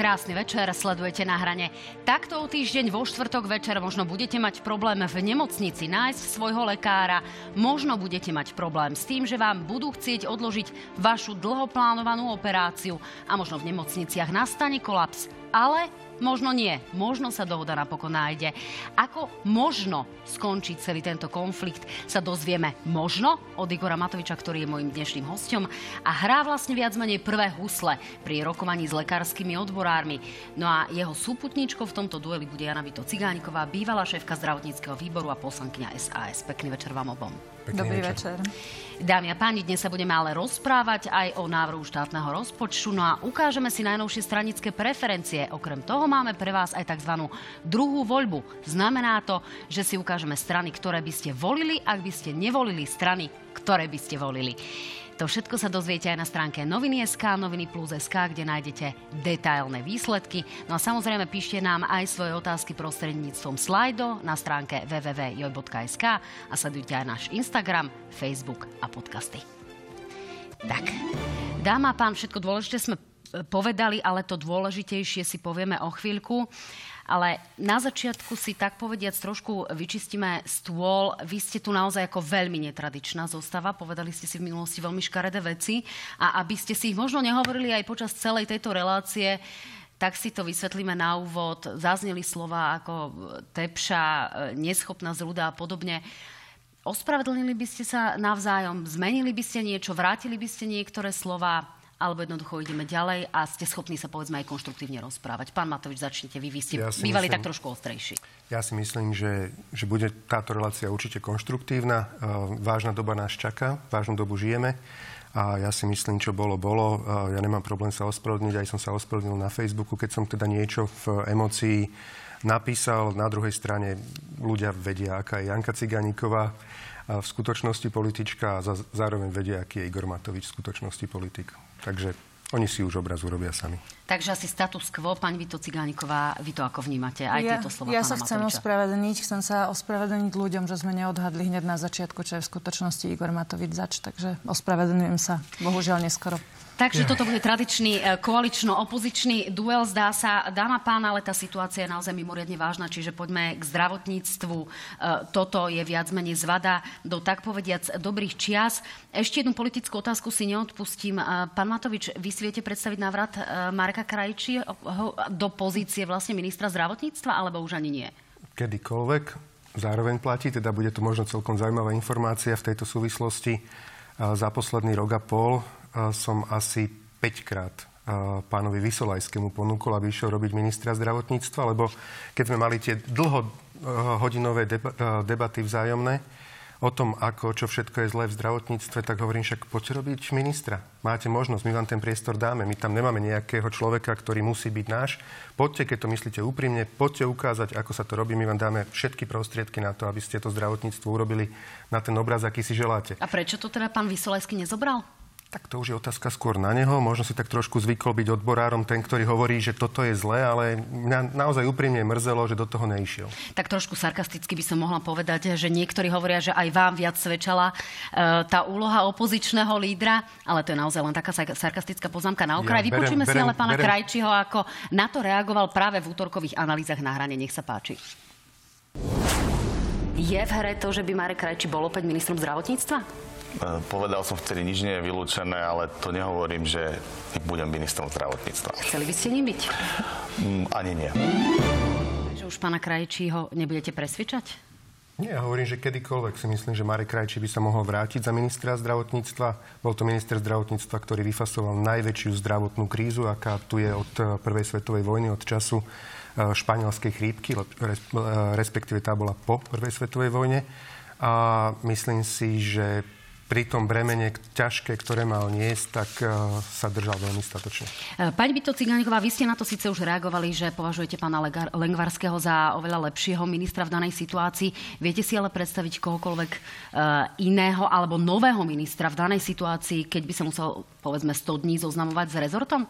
Krásny večer, sledujete na hrane. Takto o týždeň vo štvrtok večer možno budete mať problém v nemocnici nájsť svojho lekára, možno budete mať problém s tým, že vám budú chcieť odložiť vašu dlhoplánovanú operáciu a možno v nemocniciach nastane kolaps. Ale Možno nie, možno sa dohoda napokon nájde. Ako možno skončiť celý tento konflikt sa dozvieme možno od Igora Matoviča, ktorý je môjim dnešným hostom a hrá vlastne viac menej prvé husle pri rokovaní s lekárskymi odborármi. No a jeho súputníčkou v tomto dueli bude Jana Vito Cigániková, bývalá šéfka zdravotníckého výboru a poslankyňa SAS. Pekný večer vám obom. Pekný Dobrý večer. večer. Dámy a páni, dnes sa budeme ale rozprávať aj o návrhu štátneho rozpočtu, no a ukážeme si najnovšie stranické preferencie. Okrem toho máme pre vás aj tzv. druhú voľbu. Znamená to, že si ukážeme strany, ktoré by ste volili, ak by ste nevolili strany, ktoré by ste volili. To všetko sa dozviete aj na stránke noviny.sk, noviny plus SK, kde nájdete detailné výsledky. No a samozrejme píšte nám aj svoje otázky prostredníctvom slajdo na stránke www.joj.sk a sledujte aj náš Instagram, Facebook a podcasty. Tak, dáma a pán, všetko dôležité sme povedali, ale to dôležitejšie si povieme o chvíľku. Ale na začiatku si tak povediac trošku vyčistíme stôl. Vy ste tu naozaj ako veľmi netradičná zostava. Povedali ste si v minulosti veľmi škaredé veci. A aby ste si ich možno nehovorili aj počas celej tejto relácie, tak si to vysvetlíme na úvod. Zazneli slova ako tepša, neschopná zrúda a podobne. Ospravedlnili by ste sa navzájom, zmenili by ste niečo, vrátili by ste niektoré slova alebo jednoducho ideme ďalej a ste schopní sa povedzme aj konštruktívne rozprávať. Pán Matovič, začnite vy, vy ste ja bývali myslím, tak trošku ostrejší. Ja si myslím, že, že bude táto relácia určite konštruktívna. Uh, vážna doba nás čaká, vážnu dobu žijeme. A ja si myslím, čo bolo, bolo. Uh, ja nemám problém sa ospravedlniť, aj som sa ospravedlnil na Facebooku, keď som teda niečo v emocii napísal. Na druhej strane ľudia vedia, aká je Janka Ciganíková v skutočnosti politička a zároveň vedia, aký je Igor Matovič v skutočnosti politik. Takže oni si už obraz urobia sami. Takže asi status quo, pani Vito Cigániková, vy to ako vnímate? Aj ja, tieto slova Ja sa chcem Matoviča. ospravedlniť, chcem sa ospravedlniť ľuďom, že sme neodhadli hneď na začiatku, čo je v skutočnosti Igor Matovič zač, takže ospravedlňujem sa, bohužiaľ neskoro. Takže toto bude tradičný e, koalično-opozičný duel, zdá sa. Dáma pána, ale tá situácia je naozaj mimoriadne vážna, čiže poďme k zdravotníctvu. E, toto je viac menej zvada do tak povediac dobrých čias. Ešte jednu politickú otázku si neodpustím. E, pán Matovič, vy si viete predstaviť návrat Marka Krajčí do pozície vlastne ministra zdravotníctva, alebo už ani nie? Kedykoľvek. Zároveň platí, teda bude to možno celkom zaujímavá informácia v tejto súvislosti. Za posledný rok a pol som asi 5 krát pánovi Vysolajskému ponúkol, aby išiel robiť ministra zdravotníctva, lebo keď sme mali tie dlhohodinové debaty vzájomné o tom, ako, čo všetko je zlé v zdravotníctve, tak hovorím však, poďte robiť ministra. Máte možnosť, my vám ten priestor dáme. My tam nemáme nejakého človeka, ktorý musí byť náš. Poďte, keď to myslíte úprimne, poďte ukázať, ako sa to robí. My vám dáme všetky prostriedky na to, aby ste to zdravotníctvo urobili na ten obraz, aký si želáte. A prečo to teda pán Vysolajský nezobral? Tak to už je otázka skôr na neho. Možno si tak trošku zvykol byť odborárom ten, ktorý hovorí, že toto je zlé, ale mňa naozaj úprimne mrzelo, že do toho neišiel. Tak trošku sarkasticky by som mohla povedať, že niektorí hovoria, že aj vám viac svedčala e, tá úloha opozičného lídra, ale to je naozaj len taká sarkastická poznámka na okraj. Ja, Vypočujme si ale pána berem. Krajčího, ako na to reagoval práve v útorkových analýzach na hrane. Nech sa páči. Je v hre to, že by Marek Krajčí bol opäť ministrom zdravotníctva? E, povedal som vtedy, nič nie je vylúčené, ale to nehovorím, že budem ministrom zdravotníctva. Chceli by ste ním byť? Mm, ani nie. Takže už pána Krajčího nebudete presvičať? Nie, ja hovorím, že kedykoľvek si myslím, že Marek Krajčí by sa mohol vrátiť za ministra zdravotníctva. Bol to minister zdravotníctva, ktorý vyfasoval najväčšiu zdravotnú krízu, aká tu je od e, prvej svetovej vojny, od času e, španielskej chrípky, respektíve tá bola po prvej svetovej vojne. A myslím si, že pri tom bremene ťažké, ktoré mal niesť, tak uh, sa držal veľmi statočne. E, pani Bito Cigániková, vy ste na to síce už reagovali, že považujete pána Lengvarského za oveľa lepšieho ministra v danej situácii. Viete si ale predstaviť kohokoľvek uh, iného alebo nového ministra v danej situácii, keď by sa musel povedzme 100 dní zoznamovať s rezortom?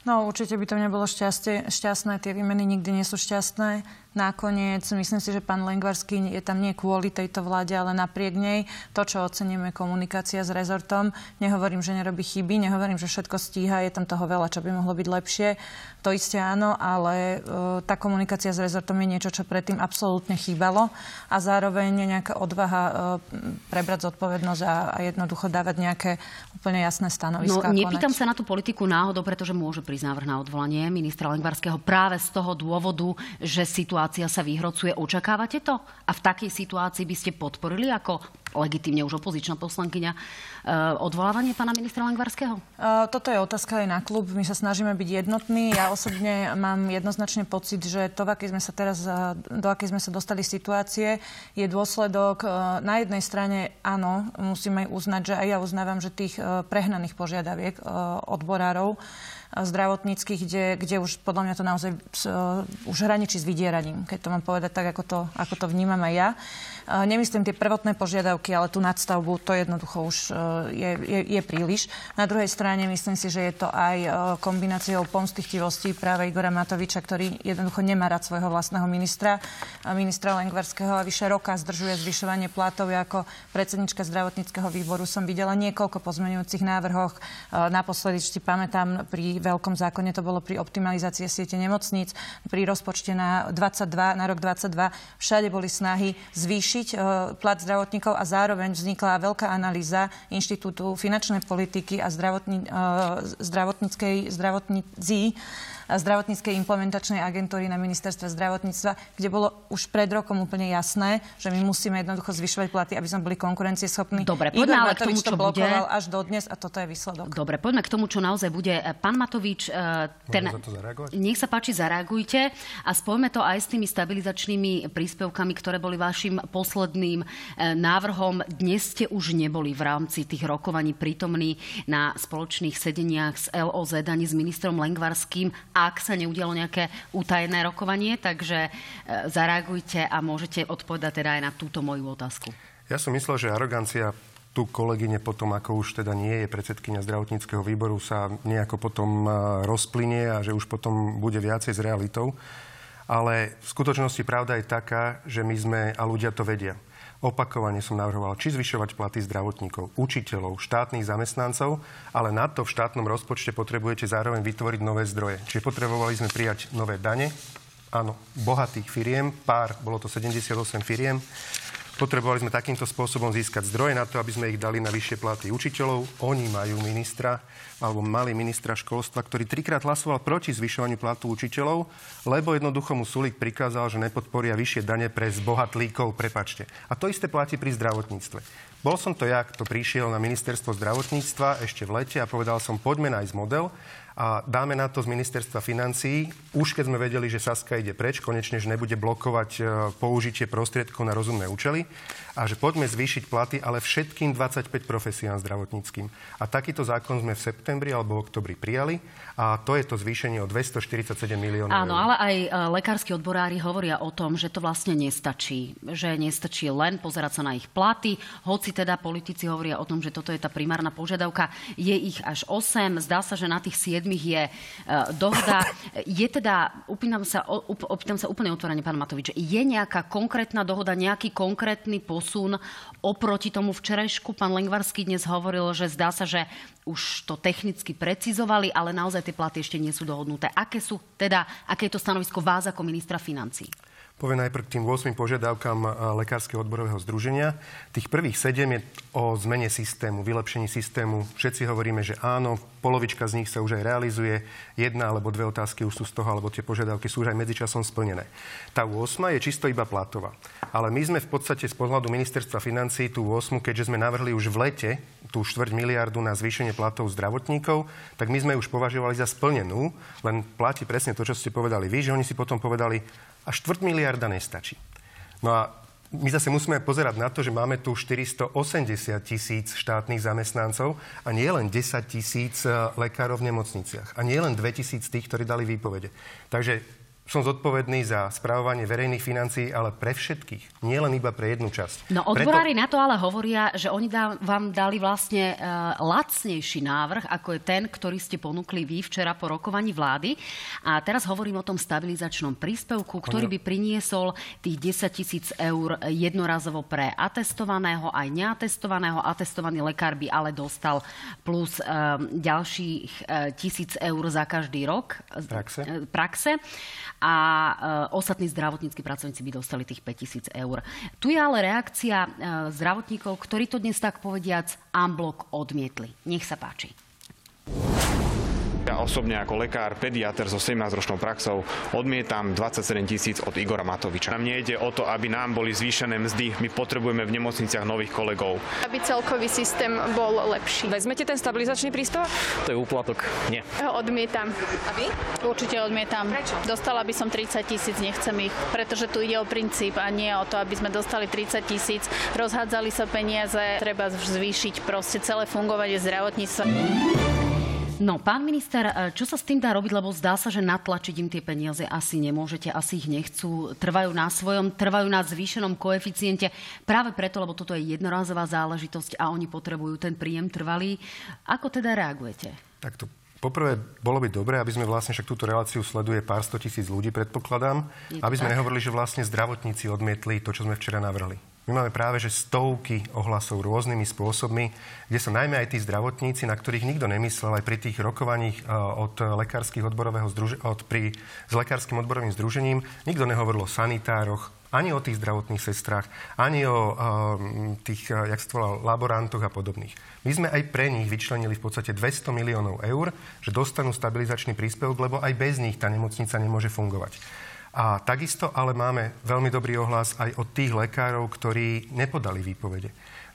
No určite by to nebolo šťastie, šťastné, tie výmeny nikdy nie sú šťastné. Nakoniec myslím si, že pán Lengvarský je tam nie kvôli tejto vláde, ale napriek nej. To, čo oceníme, komunikácia s rezortom. Nehovorím, že nerobí chyby, nehovorím, že všetko stíha, je tam toho veľa, čo by mohlo byť lepšie. To isté áno, ale e, tá komunikácia s rezortom je niečo, čo predtým absolútne chýbalo a zároveň nejaká odvaha e, prebrať zodpovednosť a, a jednoducho dávať nejaké úplne jasné stanoviska. No, nepýtam sa na tú politiku náhodou, pretože môže prísť návrh na odvolanie ministra Lengvarského práve z toho dôvodu, že situácia sa vyhrocuje. Očakávate to? A v takej situácii by ste podporili ako legitimne už opozičná poslankyňa, eh, odvolávanie pána ministra Langvarského? Eh, toto je otázka aj na klub. My sa snažíme byť jednotní. Ja osobne mám jednoznačne pocit, že to, akej sme sa teraz, eh, do akej sme sa dostali situácie, je dôsledok na jednej strane, áno, musíme uznať, že aj ja uznávam, že tých prehnaných požiadaviek odborárov zdravotníckých, kde, kde už podľa mňa to naozaj už hraničí s vydieraním, keď to mám povedať tak, ako to, ako to vnímam aj ja. Nemyslím tie prvotné požiadavky, ale tú nadstavbu, to jednoducho už e, je, je, je príliš. Na druhej strane myslím si, že je to aj e, kombináciou pomstichtivosti práve Igora Matoviča, ktorý jednoducho nemá rád svojho vlastného ministra, ministra Lengvarského a vyše roka zdržuje zvyšovanie platov. Ja ako predsednička zdravotníckého výboru som videla niekoľko pozmeňujúcich návrhoch. Naposledy, si pamätám, pri veľkom zákone to bolo pri optimalizácii siete nemocníc, pri rozpočte na 22, na rok 22. Všade boli snahy zvýšiť zvýšiť e, plat zdravotníkov a zároveň vznikla veľká analýza Inštitútu finančnej politiky a zdravotní, e, zdravotníckej zdravotníci zdravotníckej implementačnej agentúry na ministerstve zdravotníctva, kde bolo už pred rokom úplne jasné, že my musíme jednoducho zvyšovať platy, aby sme boli konkurencieschopní. Dobre, poďme ale k tomu, čo to blokoval bude. až dodnes a toto je výsledok. Dobre, poďme k tomu, čo naozaj bude. Pán Matovič, e, ten... nech sa páči, zareagujte a spojme to aj s tými stabilizačnými príspevkami, ktoré boli vašim posledným e, návrhom. Dnes ste už neboli v rámci tých rokovaní prítomní na spoločných sedeniach s LOZ ani s ministrom Lengvarským ak sa neudialo nejaké utajené rokovanie, takže e, zareagujte a môžete odpovedať teda aj na túto moju otázku. Ja som myslel, že arogancia tu kolegyne potom, ako už teda nie je predsedkynia zdravotníckého výboru, sa nejako potom e, rozplynie a že už potom bude viacej s realitou. Ale v skutočnosti pravda je taká, že my sme, a ľudia to vedia, Opakovane som navrhoval, či zvyšovať platy zdravotníkov, učiteľov, štátnych zamestnancov, ale na to v štátnom rozpočte potrebujete zároveň vytvoriť nové zdroje. Čiže potrebovali sme prijať nové dane, áno, bohatých firiem, pár, bolo to 78 firiem, Potrebovali sme takýmto spôsobom získať zdroje na to, aby sme ich dali na vyššie platy učiteľov. Oni majú ministra, alebo mali ministra školstva, ktorý trikrát hlasoval proti zvyšovaniu platu učiteľov, lebo jednoducho mu Sulik prikázal, že nepodporia vyššie dane pre zbohatlíkov, prepačte. A to isté platí pri zdravotníctve. Bol som to ja, kto prišiel na ministerstvo zdravotníctva ešte v lete a povedal som, poďme nájsť model, a dáme na to z ministerstva financií, už keď sme vedeli, že Saska ide preč, konečne, že nebude blokovať e, použitie prostriedkov na rozumné účely a že poďme zvýšiť platy, ale všetkým 25 profesiám zdravotníckým. A takýto zákon sme v septembri alebo oktobri prijali a to je to zvýšenie o 247 miliónov Áno, ale aj e, lekársky odborári hovoria o tom, že to vlastne nestačí. Že nestačí len pozerať sa na ich platy, hoci teda politici hovoria o tom, že toto je tá primárna požiadavka. Je ich až 8, zdá sa, že na tých 7 je e, dohoda. Je teda, upýtam sa, opýtam sa úplne otvorene, pán Matovič, je nejaká konkrétna dohoda, nejaký konkrétny posun oproti tomu včerajšku? Pán Lengvarský dnes hovoril, že zdá sa, že už to technicky precizovali, ale naozaj tie platy ešte nie sú dohodnuté. Aké sú teda, aké je to stanovisko vás ako ministra financí? Poviem najprv k tým 8 požiadavkám eh, Lekárskeho odborového združenia. Tých prvých 7 je o zmene systému, vylepšení systému. Všetci hovoríme, že áno, polovička z nich sa už aj realizuje. Jedna alebo dve otázky už sú z toho, alebo tie požiadavky sú už aj medzičasom splnené. Tá 8 je čisto iba platová. Ale my sme v podstate z pohľadu ministerstva financí tú 8, keďže sme navrhli už v lete tú štvrť miliardu na zvýšenie platov zdravotníkov, tak my sme už považovali za splnenú, len platí presne to, čo ste povedali vy, že oni si potom povedali, a štvrť miliarda nestačí. No a my zase musíme pozerať na to, že máme tu 480 tisíc štátnych zamestnancov a nie len 10 tisíc e, lekárov v nemocniciach. A nie len 2 tisíc tých, ktorí dali výpovede. Takže som zodpovedný za správovanie verejných financií, ale pre všetkých, nie len iba pre jednu časť. No odborári Preto... na to ale hovoria, že oni dá, vám dali vlastne uh, lacnejší návrh, ako je ten, ktorý ste ponúkli vy včera po rokovaní vlády. A teraz hovorím o tom stabilizačnom príspevku, ktorý by priniesol tých 10 tisíc eur jednorazovo pre atestovaného aj neatestovaného. Atestovaný lekár by ale dostal plus uh, ďalších uh, tisíc eur za každý rok praxe. praxe a e, ostatní zdravotníckí pracovníci by dostali tých 5000 eur. Tu je ale reakcia e, zdravotníkov, ktorí to dnes tak povediac amblok odmietli. Nech sa páči. Ja osobne ako lekár, pediatr so 17-ročnou praxou odmietam 27 tisíc od Igora Matoviča. Nám nejde o to, aby nám boli zvýšené mzdy. My potrebujeme v nemocniciach nových kolegov. Aby celkový systém bol lepší. Vezmete ten stabilizačný príspevok? To je úplatok. Nie. Odmietam. A vy? Určite odmietam. Prečo? Dostala by som 30 tisíc, nechcem ich, pretože tu ide o princíp a nie o to, aby sme dostali 30 tisíc. Rozhádzali sa peniaze, treba zvýšiť proste celé fungovanie zdravotníctva. No, pán minister, e, čo sa s tým dá robiť, lebo zdá sa, že natlačiť im tie peniaze asi nemôžete, asi ich nechcú, trvajú na svojom, trvajú na zvýšenom koeficiente, práve preto, lebo toto je jednorázová záležitosť a oni potrebujú ten príjem trvalý. Ako teda reagujete? Takto Poprvé, bolo by dobré, aby sme vlastne, však túto reláciu sleduje pár sto tisíc ľudí, predpokladám, aby sme tak. nehovorili, že vlastne zdravotníci odmietli to, čo sme včera navrhli. My máme práve že stovky ohlasov rôznymi spôsobmi, kde sú najmä aj tí zdravotníci, na ktorých nikto nemyslel aj pri tých rokovaních e, od lekárskych odborového združ- od pri, s lekárskym odborovým združením. Nikto nehovoril o sanitároch, ani o tých zdravotných sestrách, ani o uh, tých, uh, jak sa volal, laborantoch a podobných. My sme aj pre nich vyčlenili v podstate 200 miliónov eur, že dostanú stabilizačný príspevok, lebo aj bez nich tá nemocnica nemôže fungovať. A takisto ale máme veľmi dobrý ohlas aj od tých lekárov, ktorí nepodali výpovede.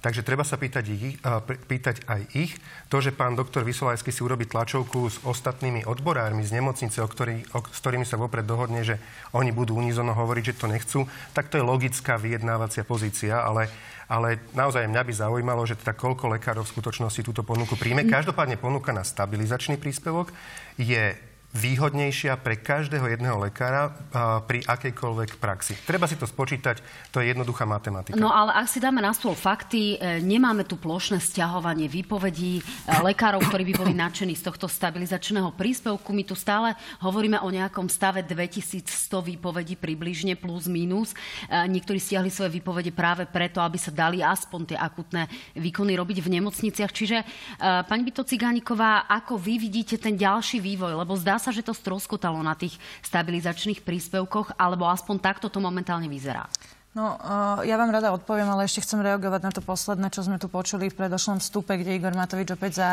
Takže treba sa pýtať, ich, pýtať aj ich. To, že pán doktor Vysolajský si urobí tlačovku s ostatnými odborármi z nemocnice, o ktorý, o, s ktorými sa vopred dohodne, že oni budú unizono hovoriť, že to nechcú, tak to je logická vyjednávacia pozícia, ale, ale naozaj mňa by zaujímalo, že teda koľko lekárov v skutočnosti túto ponuku príjme. Každopádne ponuka na stabilizačný príspevok je výhodnejšia pre každého jedného lekára pri akejkoľvek praxi. Treba si to spočítať, to je jednoduchá matematika. No ale ak si dáme na stôl fakty, e, nemáme tu plošné stiahovanie výpovedí e, lekárov, ktorí by boli nadšení z tohto stabilizačného príspevku. My tu stále hovoríme o nejakom stave 2100 výpovedí približne plus minus. E, niektorí stiahli svoje výpovede práve preto, aby sa dali aspoň tie akutné výkony robiť v nemocniciach. Čiže pani Byto Cigániková, ako vy vidíte ten ďalší vývoj? Lebo zdá sa, že to stroskotalo na tých stabilizačných príspevkoch, alebo aspoň takto to momentálne vyzerá? No, uh, ja vám rada odpoviem, ale ešte chcem reagovať na to posledné, čo sme tu počuli v predošlom vstupe, kde Igor Matovič opäť za,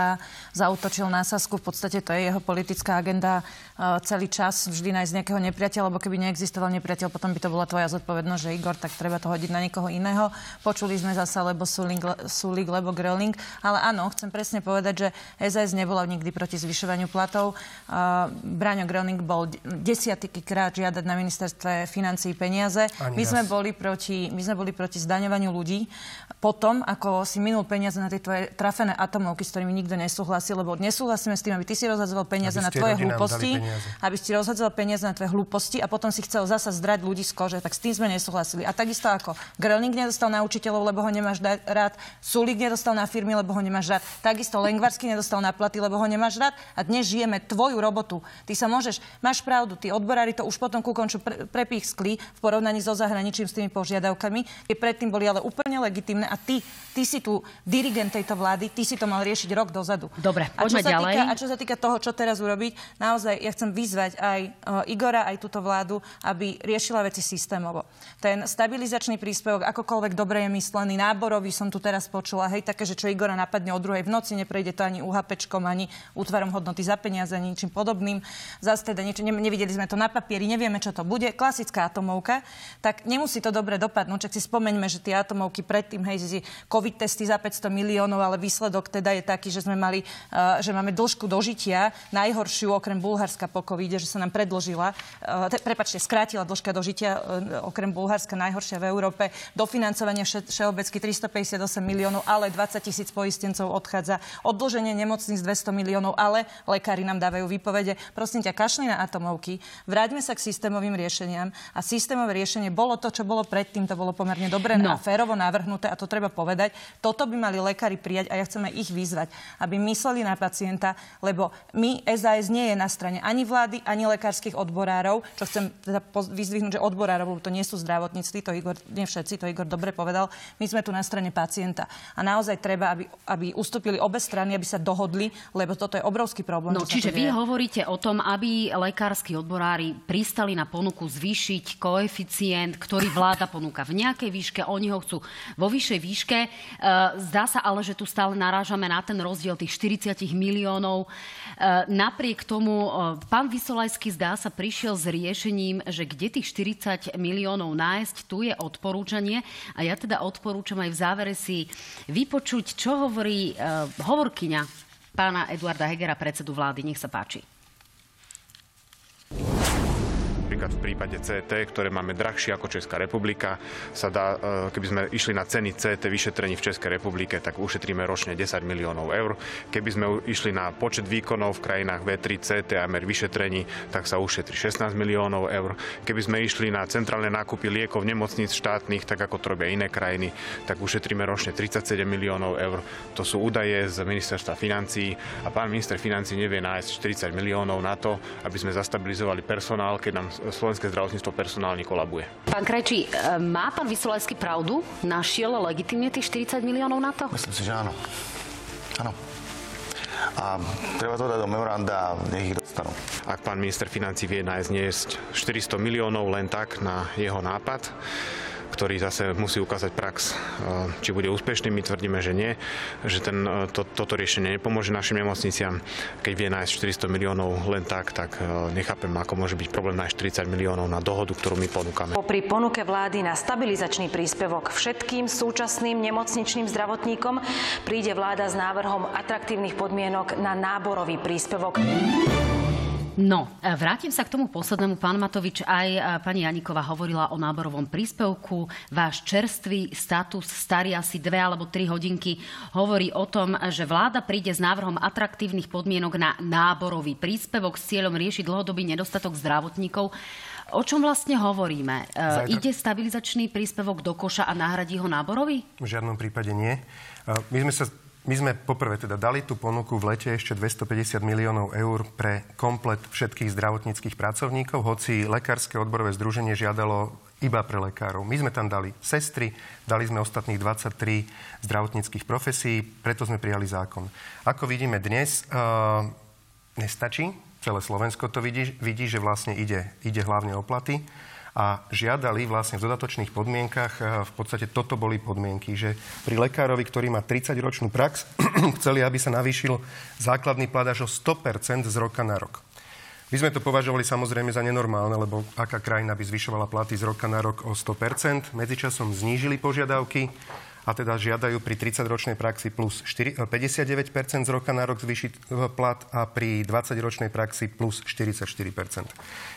zautočil na Sasku. V podstate to je jeho politická agenda uh, celý čas, vždy nájsť nejakého nepriateľa, lebo keby neexistoval nepriateľ, potom by to bola tvoja zodpovednosť, že Igor, tak treba to hodiť na niekoho iného. Počuli sme zasa, lebo Sulik, Sulik lebo Gröling. Ale áno, chcem presne povedať, že SAS nebola nikdy proti zvyšovaniu platov. Uh, Braňo Gröling bol desiatýkrát žiadať na ministerstve financí peniaze. Ani My sme boli pro proti, my sme boli proti zdaňovaniu ľudí. Potom, ako si minul peniaze na tie tvoje trafené atomovky, s ktorými nikto nesúhlasí, lebo nesúhlasíme s tým, aby ty si rozhadzoval peniaze na tvoje hlúposti, aby si rozhadzoval peniaze na tvoje hlúposti a potom si chcel zasa zdrať ľudí z kože, tak s tým sme nesúhlasili. A takisto ako Grelning nedostal na učiteľov, lebo ho nemáš rád, Sulik nedostal na firmy, lebo ho nemáš rád, takisto Lengvarsky nedostal na platy, lebo ho nemáš rád a dnes žijeme tvoju robotu. Ty sa môžeš, máš pravdu, tí odborári to už potom ku konču pre, prepískli v porovnaní so zahraničím s tými požiadavkami. Tie predtým boli ale úplne legitimné a ty, ty si tu dirigent tejto vlády, ty si to mal riešiť rok dozadu. Dobre, a čo sa ďalej. Týka, a čo sa týka toho, čo teraz urobiť, naozaj ja chcem vyzvať aj uh, Igora, aj túto vládu, aby riešila veci systémovo. Ten stabilizačný príspevok, akokoľvek dobre je myslený, náborový som tu teraz počula, hej, také, že čo Igora napadne o druhej v noci, neprejde to ani UHPčkom, ani útvarom hodnoty za peniaze, ani ničím podobným. Zase teda niečo, ne, nevideli sme to na papieri, nevieme, čo to bude. Klasická atomovka. Tak nemusí to do dobre dopadnú. Čak si spomeňme, že tie atomovky predtým, hej, COVID testy za 500 miliónov, ale výsledok teda je taký, že sme mali, uh, že máme dĺžku dožitia, najhoršiu okrem Bulharska po covide, že sa nám predložila, uh, te, prepačte, skrátila dĺžka dožitia uh, okrem Bulharska najhoršia v Európe, dofinancovanie vše, všeobecky 358 miliónov, ale 20 tisíc poistencov odchádza, odloženie nemocníc 200 miliónov, ale lekári nám dávajú výpovede. Prosím ťa, kašli na atomovky, vráťme sa k systémovým riešeniam a systémové riešenie bolo to, čo bolo predtým, to bolo pomerne dobre no. a férovo navrhnuté a to treba povedať. Toto by mali lekári prijať a ja chcem aj ich vyzvať, aby mysleli na pacienta, lebo my SAS nie je na strane ani vlády, ani lekárskych odborárov, čo chcem teda vyzdvihnúť, že odborárov, lebo to nie sú zdravotníci, to Igor, nie všetci, to Igor dobre povedal. My sme tu na strane pacienta. A naozaj treba, aby, aby ustúpili obe strany, aby sa dohodli, lebo toto je obrovský problém. No, čiže vy hovoríte o tom, aby lekársky odborári pristali na ponuku zvýšiť koeficient, ktorý vláda ponúka v nejakej výške, oni ho chcú vo vyššej výške. E, zdá sa ale, že tu stále narážame na ten rozdiel tých 40 miliónov. E, napriek tomu e, pán Vysolajský zdá sa prišiel s riešením, že kde tých 40 miliónov nájsť, tu je odporúčanie a ja teda odporúčam aj v závere si vypočuť, čo hovorí hovorkyňa pána Eduarda Hegera, predsedu vlády. Nech sa páči. Napríklad v prípade CT, ktoré máme drahšie ako Česká republika, sa dá, e, keby sme išli na ceny CT vyšetrení v Českej republike, tak ušetríme ročne 10 miliónov eur. Keby sme išli na počet výkonov v krajinách V3 CT a mer vyšetrení, tak sa ušetrí 16 miliónov eur. Keby sme išli na centrálne nákupy liekov nemocníc štátnych, tak ako to robia iné krajiny, tak ušetríme ročne 37 miliónov eur. To sú údaje z ministerstva financí a pán minister financí nevie nájsť 40 miliónov na to, aby sme zastabilizovali personál, keď nám slovenské zdravotníctvo personálne kolabuje. Pán Krajčí, e, má pán Vysolajský pravdu? Našiel legitimne tých 40 miliónov na to? Myslím si, že áno. Áno. A treba to dať do memoranda a nech ich dostanú. Ak pán minister financí vie nájsť 400 miliónov len tak na jeho nápad, ktorý zase musí ukázať prax, e, či bude úspešný. My tvrdíme, že nie, že ten, e, to, toto riešenie nepomôže našim nemocniciam. Keď vie nájsť 400 miliónov len tak, tak e, nechápem, ako môže byť problém nájsť 40 miliónov na dohodu, ktorú my ponúkame. Popri ponuke vlády na stabilizačný príspevok všetkým súčasným nemocničným zdravotníkom príde vláda s návrhom atraktívnych podmienok na náborový príspevok. No, e, vrátim sa k tomu poslednému. Pán Matovič, aj e, pani Janíková hovorila o náborovom príspevku. Váš čerstvý status, starý asi dve alebo tri hodinky, hovorí o tom, že vláda príde s návrhom atraktívnych podmienok na náborový príspevok s cieľom riešiť dlhodobý nedostatok zdravotníkov. O čom vlastne hovoríme? E, Zajtra... Ide stabilizačný príspevok do koša a nahradí ho náborový? V žiadnom prípade nie. My sme sa my sme poprvé teda dali tú ponuku v lete ešte 250 miliónov eur pre komplet všetkých zdravotníckých pracovníkov, hoci Lekárske odborové združenie žiadalo iba pre lekárov. My sme tam dali sestry, dali sme ostatných 23 zdravotníckých profesí, preto sme prijali zákon. Ako vidíme dnes, uh, nestačí. Celé Slovensko to vidí, vidí že vlastne ide, ide hlavne o platy a žiadali vlastne v dodatočných podmienkach, v podstate toto boli podmienky, že pri lekárovi, ktorý má 30-ročnú prax, chceli, aby sa navýšil základný plat až o 100% z roka na rok. My sme to považovali samozrejme za nenormálne, lebo aká krajina by zvyšovala platy z roka na rok o 100%. Medzičasom znížili požiadavky a teda žiadajú pri 30-ročnej praxi plus 4, 59% z roka na rok zvýšiť e, plat a pri 20-ročnej praxi plus 44%.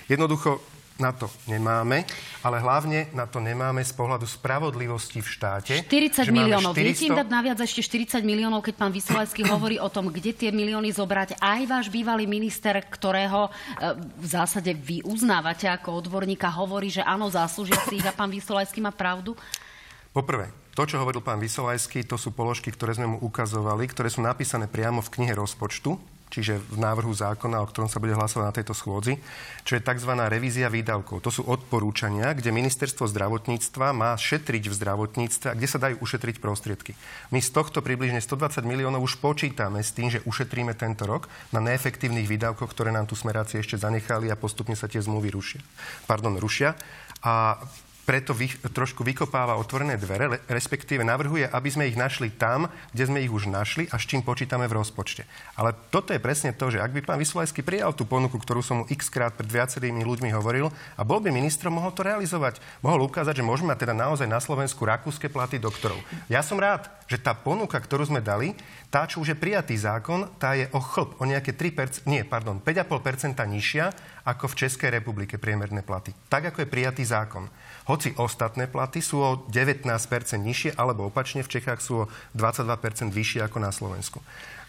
Jednoducho na to nemáme, ale hlavne na to nemáme z pohľadu spravodlivosti v štáte. 40 miliónov. 400... Viete im dať naviac ešte 40 miliónov, keď pán Vysolajský hovorí o tom, kde tie milióny zobrať. Aj váš bývalý minister, ktorého e, v zásade vy uznávate ako odborníka, hovorí, že áno, zaslúžia si ich a pán Vysolajský má pravdu? Poprvé, to, čo hovoril pán Vysolajský, to sú položky, ktoré sme mu ukazovali, ktoré sú napísané priamo v knihe rozpočtu čiže v návrhu zákona, o ktorom sa bude hlasovať na tejto schôdzi, čo je tzv. revízia výdavkov. To sú odporúčania, kde ministerstvo zdravotníctva má šetriť v zdravotníctve a kde sa dajú ušetriť prostriedky. My z tohto približne 120 miliónov už počítame s tým, že ušetríme tento rok na neefektívnych výdavkoch, ktoré nám tu smeráci ešte zanechali a postupne sa tie zmluvy rušia. Pardon, rušia. A preto vy, trošku vykopáva otvorené dvere, respektíve navrhuje, aby sme ich našli tam, kde sme ich už našli a s čím počítame v rozpočte. Ale toto je presne to, že ak by pán Vysolajský prijal tú ponuku, ktorú som mu x krát pred viacerými ľuďmi hovoril a bol by ministrom, mohol to realizovať. Mohol ukázať, že môžeme mať teda naozaj na Slovensku rakúske platy doktorov. Ja som rád, že tá ponuka, ktorú sme dali, tá, čo už je prijatý zákon, tá je o chlp, o nejaké 3%, nie, pardon, 5,5% nižšia ako v Českej republike priemerné platy. Tak, ako je prijatý zákon. Hoci ostatné platy sú o 19% nižšie, alebo opačne v Čechách sú o 22% vyššie ako na Slovensku.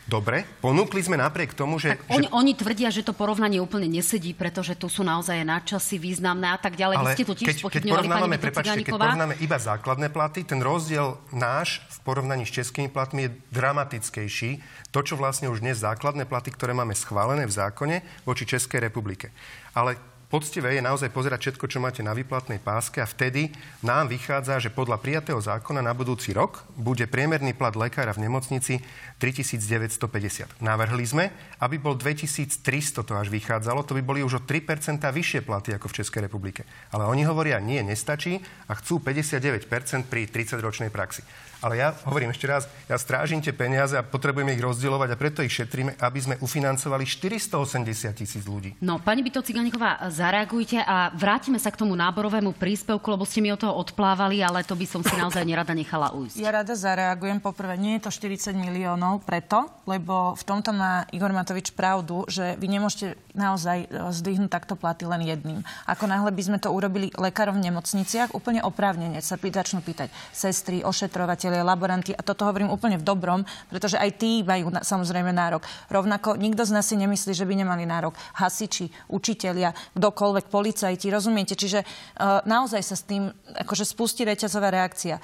Dobre, ponúkli sme napriek tomu, že... Tak oni, že... oni tvrdia, že to porovnanie úplne nesedí, pretože tu sú naozaj nadčasy významné a tak ďalej. Ale Vy ste to tiež keď, keď porovnávame, prepáčte, keď porovnáme iba základné platy, ten rozdiel náš v porovnaní s českými platmi je dramatickejší. To, čo vlastne už dnes základné platy, ktoré máme schválené v zákone voči Českej republike. Ale poctivé je naozaj pozerať všetko, čo máte na výplatnej páske a vtedy nám vychádza, že podľa prijatého zákona na budúci rok bude priemerný plat lekára v nemocnici 3950. Navrhli sme, aby bol 2300, to až vychádzalo, to by boli už o 3% vyššie platy ako v Českej republike. Ale oni hovoria, nie, nestačí a chcú 59% pri 30-ročnej praxi. Ale ja hovorím ešte raz, ja strážim tie peniaze a potrebujeme ich rozdielovať a preto ich šetríme, aby sme ufinancovali 480 tisíc ľudí. No, pani Byto Ciganíková, zareagujte a vrátime sa k tomu náborovému príspevku, lebo ste mi o toho odplávali, ale to by som si naozaj nerada nechala ujsť. Ja rada zareagujem. Poprvé, nie je to 40 miliónov preto, lebo v tomto má Igor Matovič pravdu, že vy nemôžete naozaj e, zdvihnúť takto platy len jedným. Ako náhle by sme to urobili lekárom v nemocniciach, úplne oprávnene sa začnú pýtať sestry, ošetrovateľ vyšetrovateľia, laboranti, a toto hovorím úplne v dobrom, pretože aj tí majú na, samozrejme nárok. Rovnako nikto z nás si nemyslí, že by nemali nárok. Hasiči, učitelia, kdokoľvek, policajti, rozumiete? Čiže uh, naozaj sa s tým akože spustí reťazová reakcia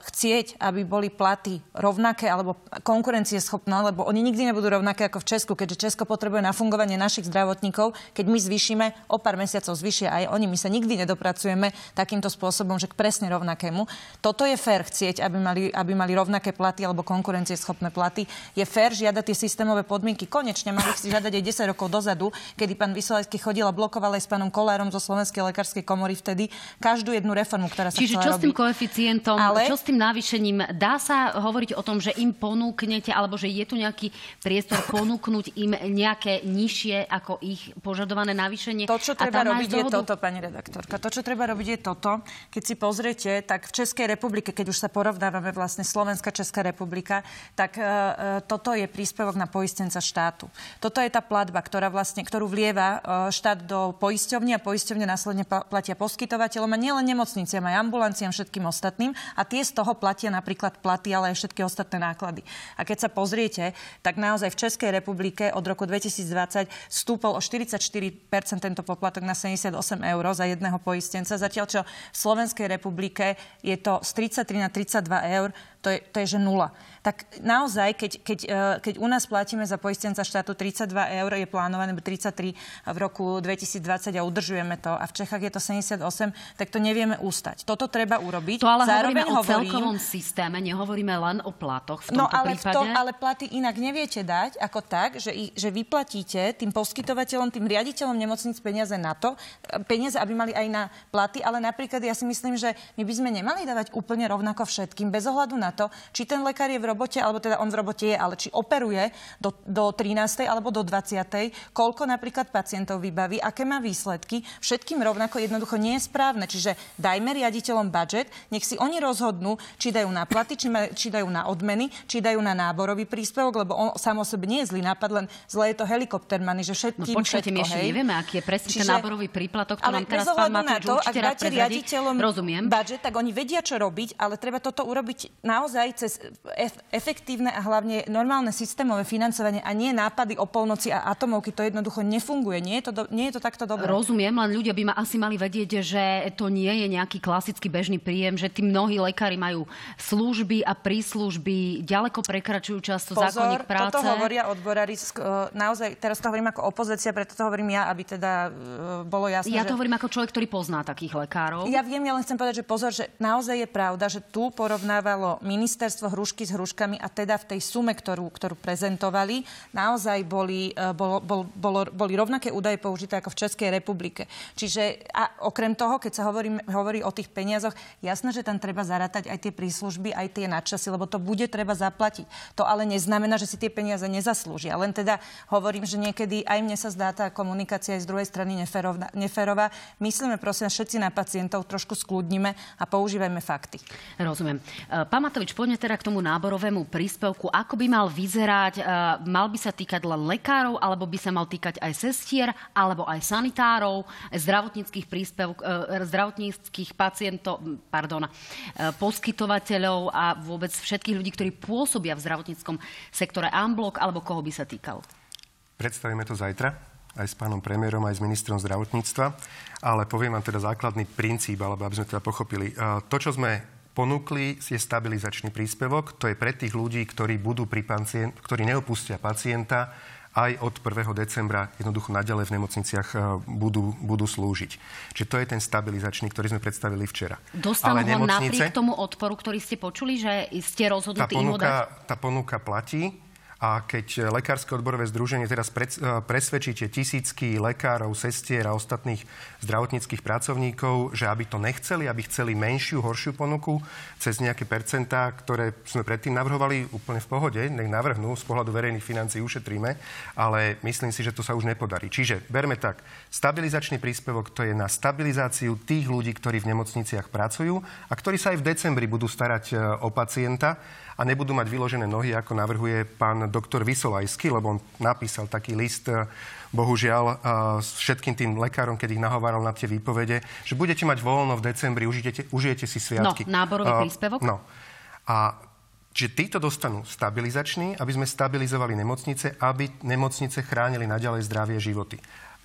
chcieť, aby boli platy rovnaké alebo konkurencieschopné, lebo oni nikdy nebudú rovnaké ako v Česku, keďže Česko potrebuje na fungovanie našich zdravotníkov. Keď my zvýšime, o pár mesiacov zvýšia aj oni. My sa nikdy nedopracujeme takýmto spôsobom, že k presne rovnakému. Toto je fér chcieť, aby mali, aby mali rovnaké platy alebo konkurencieschopné platy. Je fér žiadať tie systémové podmienky. Konečne mali si žiadať aj 10 rokov dozadu, kedy pán Vysolajský chodil a blokoval aj s pánom Kolárom zo Slovenskej lekárskej komory vtedy každú jednu reformu, ktorá sa Čiže čo s tým koeficientom? Ale. Čo s tým navýšením? Dá sa hovoriť o tom, že im ponúknete, alebo že je tu nejaký priestor ponúknuť im nejaké nižšie ako ich požadované navýšenie? To, čo treba robiť, je toto, pani redaktorka. To, čo treba robiť, je toto. Keď si pozriete, tak v Českej republike, keď už sa porovnávame vlastne Slovenská Česká republika, tak uh, toto je príspevok na poistenca štátu. Toto je tá platba, ktorá vlastne, ktorú vlieva uh, štát do poisťovne a poisťovne následne platia poskytovateľom a nielen nemocniciam, aj ambulanciám, všetkým ostatným. A tie z toho platia napríklad platy, ale aj všetky ostatné náklady. A keď sa pozriete, tak naozaj v Českej republike od roku 2020 stúpol o 44% tento poplatok na 78 eur za jedného poistenca, zatiaľ čo v Slovenskej republike je to z 33 na 32 eur to je, to je že nula. Tak naozaj, keď, keď, e, keď u nás platíme za poistenca štátu 32 eur, je plánované 33 v roku 2020 a udržujeme to a v Čechách je to 78, tak to nevieme ústať. Toto treba urobiť. To ale Zároveň hovoríme hovorím, o celkovom systéme, nehovoríme len o platoch v no, tomto no, ale prípade. To, ale platy inak neviete dať ako tak, že, ich, že vyplatíte tým poskytovateľom, tým riaditeľom nemocnic peniaze na to, peniaze, aby mali aj na platy, ale napríklad ja si myslím, že my by sme nemali dávať úplne rovnako všetkým, bez ohľadu na na to, či ten lekár je v robote, alebo teda on v robote je, ale či operuje do, do 13. alebo do 20. koľko napríklad pacientov vybaví, aké má výsledky. Všetkým rovnako jednoducho nie je správne. Čiže dajme riaditeľom budget, nech si oni rozhodnú, či dajú na platy, či, ma, či dajú na odmeny, či dajú na náborový príspevok, lebo on sám o sebe nie je zlý nápad, len zle je to helikoptermany, že všetkým no, počkajte, všetko, my ešte nevieme, aký je presne Čiže, ten náborový príplatok, to nám teraz pán Matovič to, ak dáte riaditeľom Rozumiem. budget, tak oni vedia, čo robiť, ale treba toto urobiť naozaj cez efektívne a hlavne normálne systémové financovanie a nie nápady o polnoci a atomovky. To jednoducho nefunguje. Nie je to, do, nie je to takto dobré. Rozumiem, len ľudia by ma asi mali vedieť, že to nie je nejaký klasický bežný príjem, že tí mnohí lekári majú služby a príslužby ďaleko prekračujú často Pozor, zákonník práce. toto hovoria odborári. Naozaj, teraz to hovorím ako opozícia, preto to hovorím ja, aby teda e, bolo jasné. Ja to že... hovorím ako človek, ktorý pozná takých lekárov. Ja viem, ja len chcem povedať, že pozor, že naozaj je pravda, že tu porovnávalo ministerstvo hrušky s hruškami a teda v tej sume, ktorú, ktorú prezentovali, naozaj boli, e, bolo, bol, bolo, boli rovnaké údaje použité ako v Českej republike. Čiže a okrem toho, keď sa hovorí, hovorí o tých peniazoch, jasné, že tam treba zarátať aj tie príslužby, aj tie nadčasy, lebo to bude treba zaplatiť. To ale neznamená, že si tie peniaze nezaslúžia. Len teda hovorím, že niekedy aj mne sa zdá tá komunikácia aj z druhej strany neférová. neférová. Myslíme prosím všetci na pacientov, trošku skľudnime a používajme fakty. Rozumiem. E, pán Matovič, poďme teda k tomu náborovému príspevku. Ako by mal vyzerať? E, mal by sa týkať len lekárov, alebo by sa mal týkať aj sestier, alebo aj sanitárov, zdravotníckých príspevok, e, zdravotníckých pacientov, pardon, poskytovateľov a vôbec všetkých ľudí, ktorí pôsobia v zdravotníckom sektore Amblok, alebo koho by sa týkal? Predstavíme to zajtra aj s pánom premiérom, aj s ministrom zdravotníctva, ale poviem vám teda základný princíp, alebo aby sme teda pochopili. To, čo sme ponúkli, je stabilizačný príspevok. To je pre tých ľudí, ktorí, budú pri pacient, ktorí neopustia pacienta aj od 1. decembra jednoducho naďalej v nemocniciach budú, budú slúžiť. Čiže to je ten stabilizačný, ktorý sme predstavili včera. Dostanú Ale ho napriek tomu odporu, ktorý ste počuli, že ste rozhodnutí tá ponuka, Tá ponuka platí a keď Lekárske odborové združenie teraz e, presvedčíte tisícky lekárov, sestier a ostatných zdravotníckých pracovníkov, že aby to nechceli, aby chceli menšiu, horšiu ponuku cez nejaké percentá, ktoré sme predtým navrhovali úplne v pohode, nech navrhnú, z pohľadu verejných financií ušetríme, ale myslím si, že to sa už nepodarí. Čiže berme tak, stabilizačný príspevok to je na stabilizáciu tých ľudí, ktorí v nemocniciach pracujú a ktorí sa aj v decembri budú starať e, o pacienta a nebudú mať vyložené nohy, ako navrhuje pán doktor Vysolajský, lebo on napísal taký list, e, bohužiaľ, e, s všetkým tým lekárom, keď ich nahováral na tie výpovede, že budete mať voľno v decembri, užijete, užijete si sviatky. No, náborový uh, príspevok? No. A Čiže títo dostanú stabilizačný, aby sme stabilizovali nemocnice, aby nemocnice chránili naďalej zdravie životy.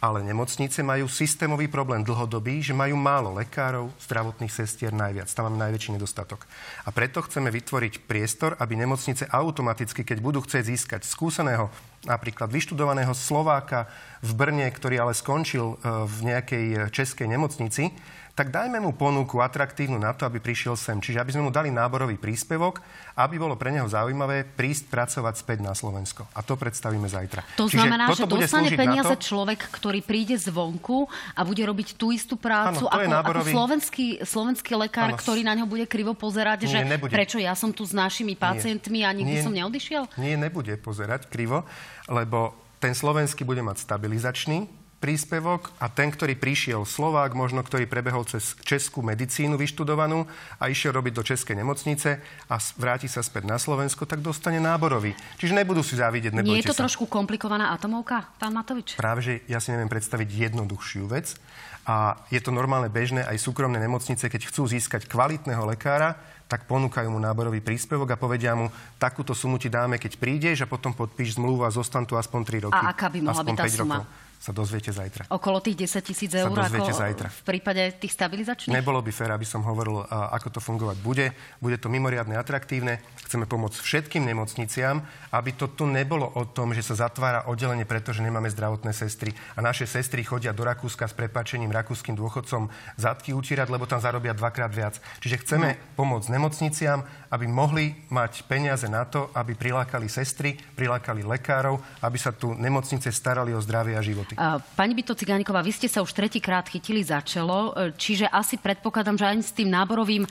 Ale nemocnice majú systémový problém dlhodobý, že majú málo lekárov, zdravotných sestier najviac. Tam máme najväčší nedostatok. A preto chceme vytvoriť priestor, aby nemocnice automaticky, keď budú chcieť získať skúseného, napríklad vyštudovaného Slováka v Brne, ktorý ale skončil e, v nejakej českej nemocnici, tak dajme mu ponuku atraktívnu na to, aby prišiel sem. Čiže aby sme mu dali náborový príspevok, aby bolo pre neho zaujímavé prísť pracovať späť na Slovensko. A to predstavíme zajtra. To Čiže znamená, že dostane peniaze to... človek, ktorý príde zvonku a bude robiť tú istú prácu ano, ako, náborový... ako slovenský, slovenský lekár, ano. ktorý na ňo bude krivo pozerať, Nie, že nebude. prečo ja som tu s našimi pacientmi Nie. a nikdy Nie. som neodišiel? Nie, nebude pozerať krivo, lebo ten slovenský bude mať stabilizačný príspevok a ten, ktorý prišiel Slovák, možno ktorý prebehol cez českú medicínu vyštudovanú a išiel robiť do českej nemocnice a vráti sa späť na Slovensko, tak dostane náborový. Čiže nebudú si závidieť, nebojte Nie je to sa. trošku komplikovaná atomovka, pán Matovič? Práve, že ja si neviem predstaviť jednoduchšiu vec. A je to normálne bežné, aj súkromné nemocnice, keď chcú získať kvalitného lekára, tak ponúkajú mu náborový príspevok a povedia mu, takúto sumu ti dáme, keď prídeš a potom podpíš zmluvu a zostan tu aspoň 3 roky. A aká by mohla byť tá suma? Rokov sa dozviete zajtra. Okolo tých 10 tisíc eur ako zajtra. v prípade tých stabilizačných? Nebolo by fér, aby som hovoril, ako to fungovať bude. Bude to mimoriadne atraktívne. Chceme pomôcť všetkým nemocniciam, aby to tu nebolo o tom, že sa zatvára oddelenie, pretože nemáme zdravotné sestry. A naše sestry chodia do Rakúska s prepačením rakúskym dôchodcom zadky utírať, lebo tam zarobia dvakrát viac. Čiže chceme no. pomôcť nemocniciam, aby mohli mať peniaze na to, aby prilákali sestry, prilákali lekárov, aby sa tu nemocnice starali o zdravie a životy. Pani Bito Cigániková, vy ste sa už tretíkrát chytili za čelo, e, čiže asi predpokladám, že ani s tým náborovým e,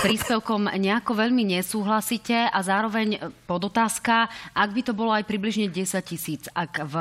príspevkom nejako veľmi nesúhlasíte a zároveň e, podotázka, ak by to bolo aj približne 10 tisíc, ak v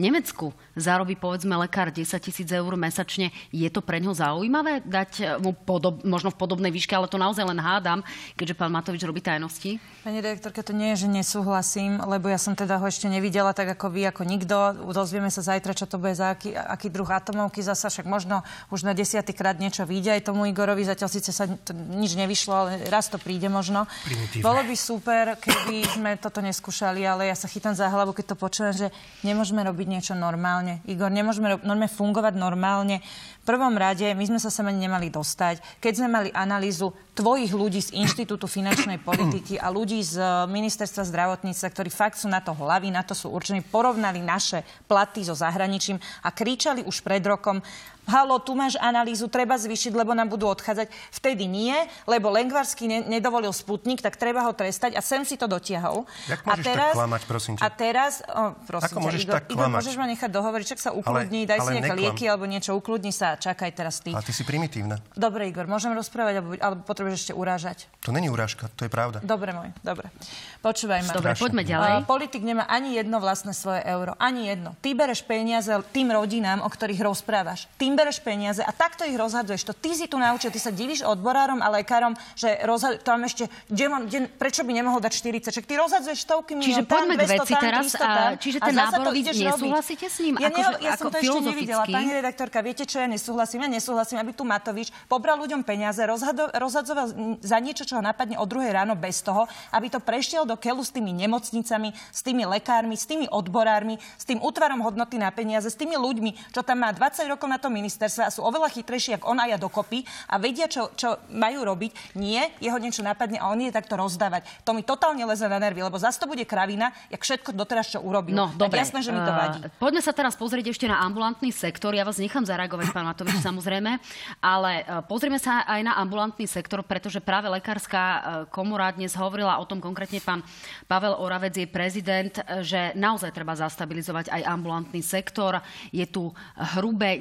Nemecku zarobí povedzme lekár 10 tisíc eur mesačne, je to pre ňo zaujímavé dať mu podob, možno v podobnej výške, ale to naozaj len hádam, keďže pán Matovič robí tajnosti? Pani direktorka, to nie je, že nesúhlasím, lebo ja som teda ho ešte nevidela tak ako vy, ako nikto. Dozvieme sa zajtra, čo to bude za aký, aký druh atomovky. Zasa však možno už na desiatýkrát niečo vyjde aj tomu Igorovi. Zatiaľ síce sa to nič nevyšlo, ale raz to príde možno. Primitívne. Bolo by super, keby sme toto neskúšali, ale ja sa chytám za hlavu, keď to počujem, že nemôžeme robiť niečo normálne. Igor, nemôžeme normálne fungovať normálne. V prvom rade my sme sa sem ani nemali dostať. Keď sme mali analýzu tvojich ľudí z Inštitútu finančnej politiky a ľudí z ministerstva zdravotníctva, ktorí fakt sú na to hlavy, na to sú určení, porovnali naše platy so zahraničím a kričali už pred rokom, halo, tu máš analýzu, treba zvýšiť, lebo nám budú odchádzať. Vtedy nie, lebo Lengvarský ne- nedovolil Sputnik, tak treba ho trestať a sem si to dotiahol. Jak a môžeš tak klamať, prosím ťa? A teraz, o, prosím Ako ťa, môžeš Igor, tak Igor, môžeš ma nechať dohovoriť, čak sa ukludni, daj ale si nejaké neklam. lieky alebo niečo, ukludni sa a čakaj teraz ty. Ale ty si primitívna. Dobre, Igor, môžem rozprávať, alebo, alebo potrebuješ ešte urážať? To není urážka, to je pravda. Dobre, môj, dobre. Počúvaj ma. Dobre, poďme ďalej. Uh, politik nemá ani jedno vlastné svoje euro. Ani jedno. Ty bereš peniaze tým rodinám, o ktorých rozprávaš. Tým bereš peniaze a takto ich rozhadzuješ. To ty si tu naučil. Ty sa divíš odborárom a lekárom, že rozhad... tam ešte... Kde mám, kde... Prečo by nemohol dať 40? Však ty rozhadzuješ stovky Čiže milión tam, poďme k 200 veci tam, teraz. 300 tam, A, čiže a ten to náborový nesúhlasíte s ním? Ja, Akože, ne, ja som ako to ešte nevidela. Pani redaktorka, viete, čo ja nesúhlasím? Ja nesúhlasím, aby tu Matovič pobral ľuďom peniaze, rozhado, rozhadzoval za niečo, čo ho napadne o druhej ráno bez toho, aby to prešiel do keľu s tými nemocnicami, s tými lekármi, s tými odborármi, s tým útvarom hodnoty na peniaze, s tými ľuďmi, čo tam má 20 rokov na tom ministerstve a sú oveľa chytrejší, ako on a ja dokopy a vedia, čo, čo majú robiť. Nie, jeho niečo napadne a on je takto rozdávať. To mi totálne leze na nervy, lebo zase to bude kravina, jak všetko doteraz, čo urobil. No, tak dobre. jasné, že mi to Eh, vadí. Poďme sa teraz pozrieť ešte na ambulantný sektor. Ja vás nechám zareagovať, pán Matovič, samozrejme. Ale eh, pozrieme sa aj na ambulantný sektor, pretože práve lekárska eh, komora dnes hovorila o tom, konkrétne pán Pavel Oravec je prezident, že naozaj treba zastabilizovať aj ambulantný sektor. Je tu hrubé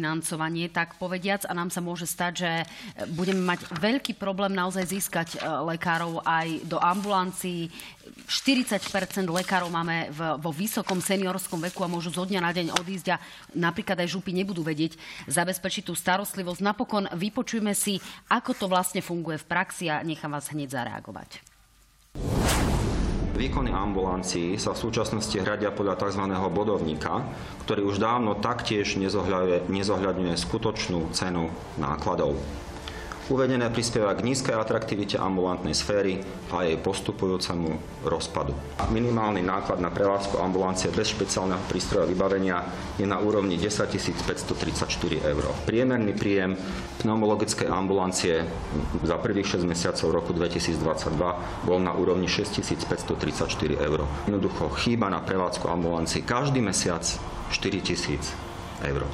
nedofinancovanie, tak povediac, a nám sa môže stať, že eh, budeme mať veľký problém naozaj získať eh, lekárov aj do ambulancií. 40% lekárov máme v, vo vysokom seniorskom veku a môžu zo dňa na deň odísť a napríklad aj župy nebudú vedieť zabezpečiť tú starostlivosť. Napokon vypočujme si, ako to vlastne funguje v praxi a nechám vás hneď zareagovať. Výkony ambulancií sa v súčasnosti hradia podľa tzv. bodovníka, ktorý už dávno taktiež nezohľadňuje, skutočnú cenu nákladov. Uvedené prispieva k nízkej atraktivite ambulantnej sféry a jej postupujúcemu rozpadu. Minimálny náklad na prevádzku ambulancie bez špeciálneho prístroja vybavenia je na úrovni 10 534 eur. Priemerný príjem pneumologickej ambulancie za prvých 6 mesiacov roku 2022 bol na úrovni 6 534 eur. Jednoducho chýba na prevádzku ambulancií každý mesiac 4 000 eur.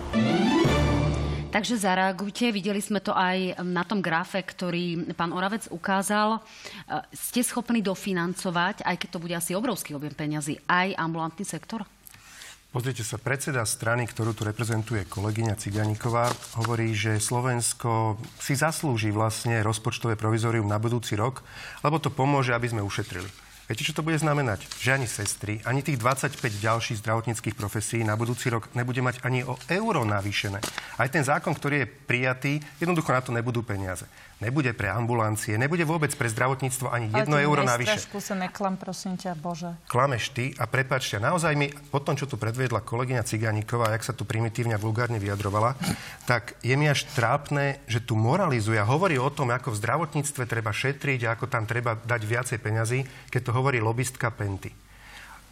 Takže zareagujte. Videli sme to aj na tom grafe, ktorý pán Oravec ukázal. E, Ste schopní dofinancovať, aj keď to bude asi obrovský objem peňazí, aj ambulantný sektor? Pozrite sa, predseda strany, ktorú tu reprezentuje kolegyňa Ciganíková, hovorí, že Slovensko si zaslúži vlastne rozpočtové provizorium na budúci rok, lebo to pomôže, aby sme ušetrili. Viete, čo to bude znamenať? Že ani sestry, ani tých 25 ďalších zdravotníckých profesí na budúci rok nebude mať ani o euro navýšené. Aj ten zákon, ktorý je prijatý, jednoducho na to nebudú peniaze. Nebude pre ambulancie, nebude vôbec pre zdravotníctvo ani jedno euro navyše. Trošku sa neklam, prosím ťa, Bože. Klameš ty a prepačte, naozaj mi po tom, čo tu predviedla kolegyňa Ciganíková, jak sa tu primitívne a vulgárne vyjadrovala, tak je mi až trápne, že tu moralizuje a hovorí o tom, ako v zdravotníctve treba šetriť a ako tam treba dať viacej peňazí, keď to hovorí lobistka Penty.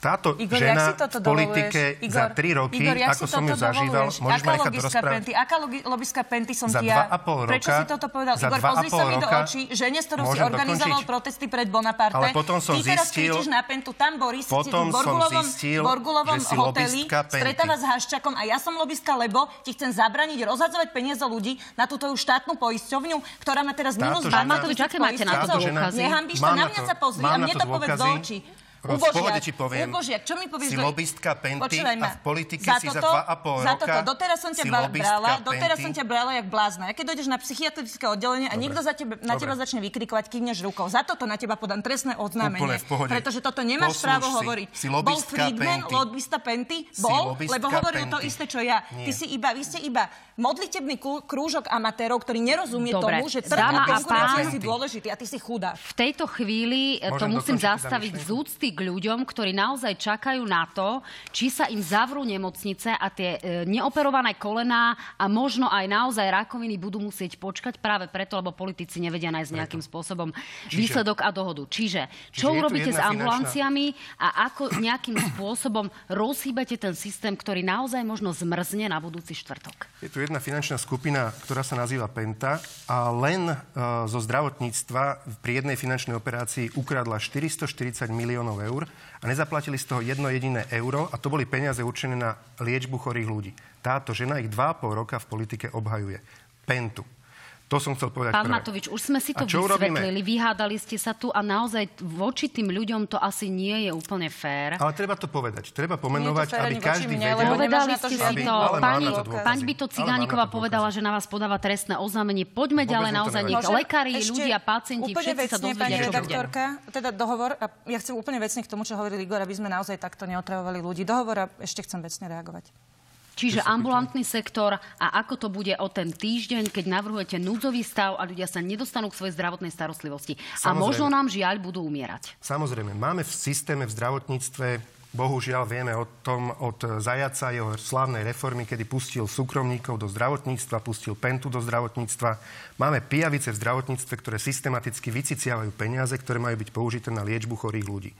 Táto Igor, žena jak si toto v politike dovoluješ? za tri roky, Igor, ako si som ju zažíval, dovoluješ? môžeš Aká ma nechať rozprávať? Penty? Aká logiska Penty som Za ti ja? dva a pol Prečo si toto povedal? za Igor, dva a pozri sa mi do očí, žene, s ktorou si organizoval dokončiť? protesty pred Bonaparte. Ale potom som Ty teraz zistil- na Pentu, tam Boris, Potom v som Borgulovom, zistil, Borgulovom že si hoteli, stretáva s Haščakom a ja som lobistka, lebo ti chcem zabraniť rozhadzovať peniaze ľudí na tú tvoju štátnu poisťovňu, ktorá má teraz minus žena- 2 Matovič, aké máte na to dôkazy? Nehambíš sa, Mám na mňa to- sa pozri a mne to to povedz do dôkazy. Očí. V Ubožiak, pohode ti poviem. Ubožiak, čo mi povieš? Si do- lobistka Penty a v politike za si za toto, dva a pol za roka toto. Doteraz som ťa brala, doteraz som ťa brala jak blázna. A keď dojdeš na psychiatrické oddelenie a niekto za tebe, na Dobre. teba začne vykrikovať, kývneš rukou. Za toto na teba podám trestné oznámenie. Úplne v pohode. Pretože toto nemáš Poslúž právo si. hovoriť. Si Bol Friedman, Penty. lobista Penty? Bol, lebo hovoril to Penty. isté, čo ja. Nie. Ty si iba, vy ste iba modlitebný krúžok amatérov, ktorý nerozumie Dobre. tomu, že trh Dáma a konkurencia si dôležitý a ty si chudá. V tejto chvíli e, to musím zastaviť z úcty k ľuďom, ktorí naozaj čakajú na to, či sa im zavrú nemocnice a tie e, neoperované kolená a možno aj naozaj rakoviny budú musieť počkať práve preto, lebo politici nevedia nájsť nejakým spôsobom výsledok a dohodu. Čiže, čo Čiže urobíte s ambulanciami a ako nejakým spôsobom rozhýbate ten systém, ktorý naozaj možno zmrzne na budúci štvrtok? Je tu jedna finančná skupina, ktorá sa nazýva Penta a len uh, zo zdravotníctva pri jednej finančnej operácii ukradla 440 miliónov eur a nezaplatili z toho jedno jediné euro a to boli peniaze určené na liečbu chorých ľudí. Táto žena ich 2,5 roka v politike obhajuje. Pentu. To som chcel povedať Pán prvé. Matovič, už sme si to urobíme? vysvetlili, vyhádali ste sa tu a naozaj voči tým ľuďom to asi nie je úplne fér. Ale treba to povedať. Treba pomenovať, fér aby každý mne, vedel... Povedali ste si to. Pani, pani Bito Cigániková povedala, že na vás podáva trestné oznámenie. Poďme Vôbec ďalej naozaj nevadí. nech lekári, ľudia, pacienti, úplne všetci sa dozvedia, čo bude. redaktorka, teda dohovor, a ja chcem úplne vecne k tomu, čo hovoril Igor, aby sme naozaj takto neotravovali ľudí. Dohovor a ešte chcem vecne reagovať. Čiže ambulantný sektor a ako to bude o ten týždeň, keď navrhujete núdzový stav a ľudia sa nedostanú k svojej zdravotnej starostlivosti. A Samozrejme. možno nám žiaľ budú umierať. Samozrejme, máme v systéme v zdravotníctve, bohužiaľ vieme o tom od Zajaca, jeho slávnej reformy, kedy pustil súkromníkov do zdravotníctva, pustil Pentu do zdravotníctva. Máme pijavice v zdravotníctve, ktoré systematicky vyciciavajú peniaze, ktoré majú byť použité na liečbu chorých ľudí.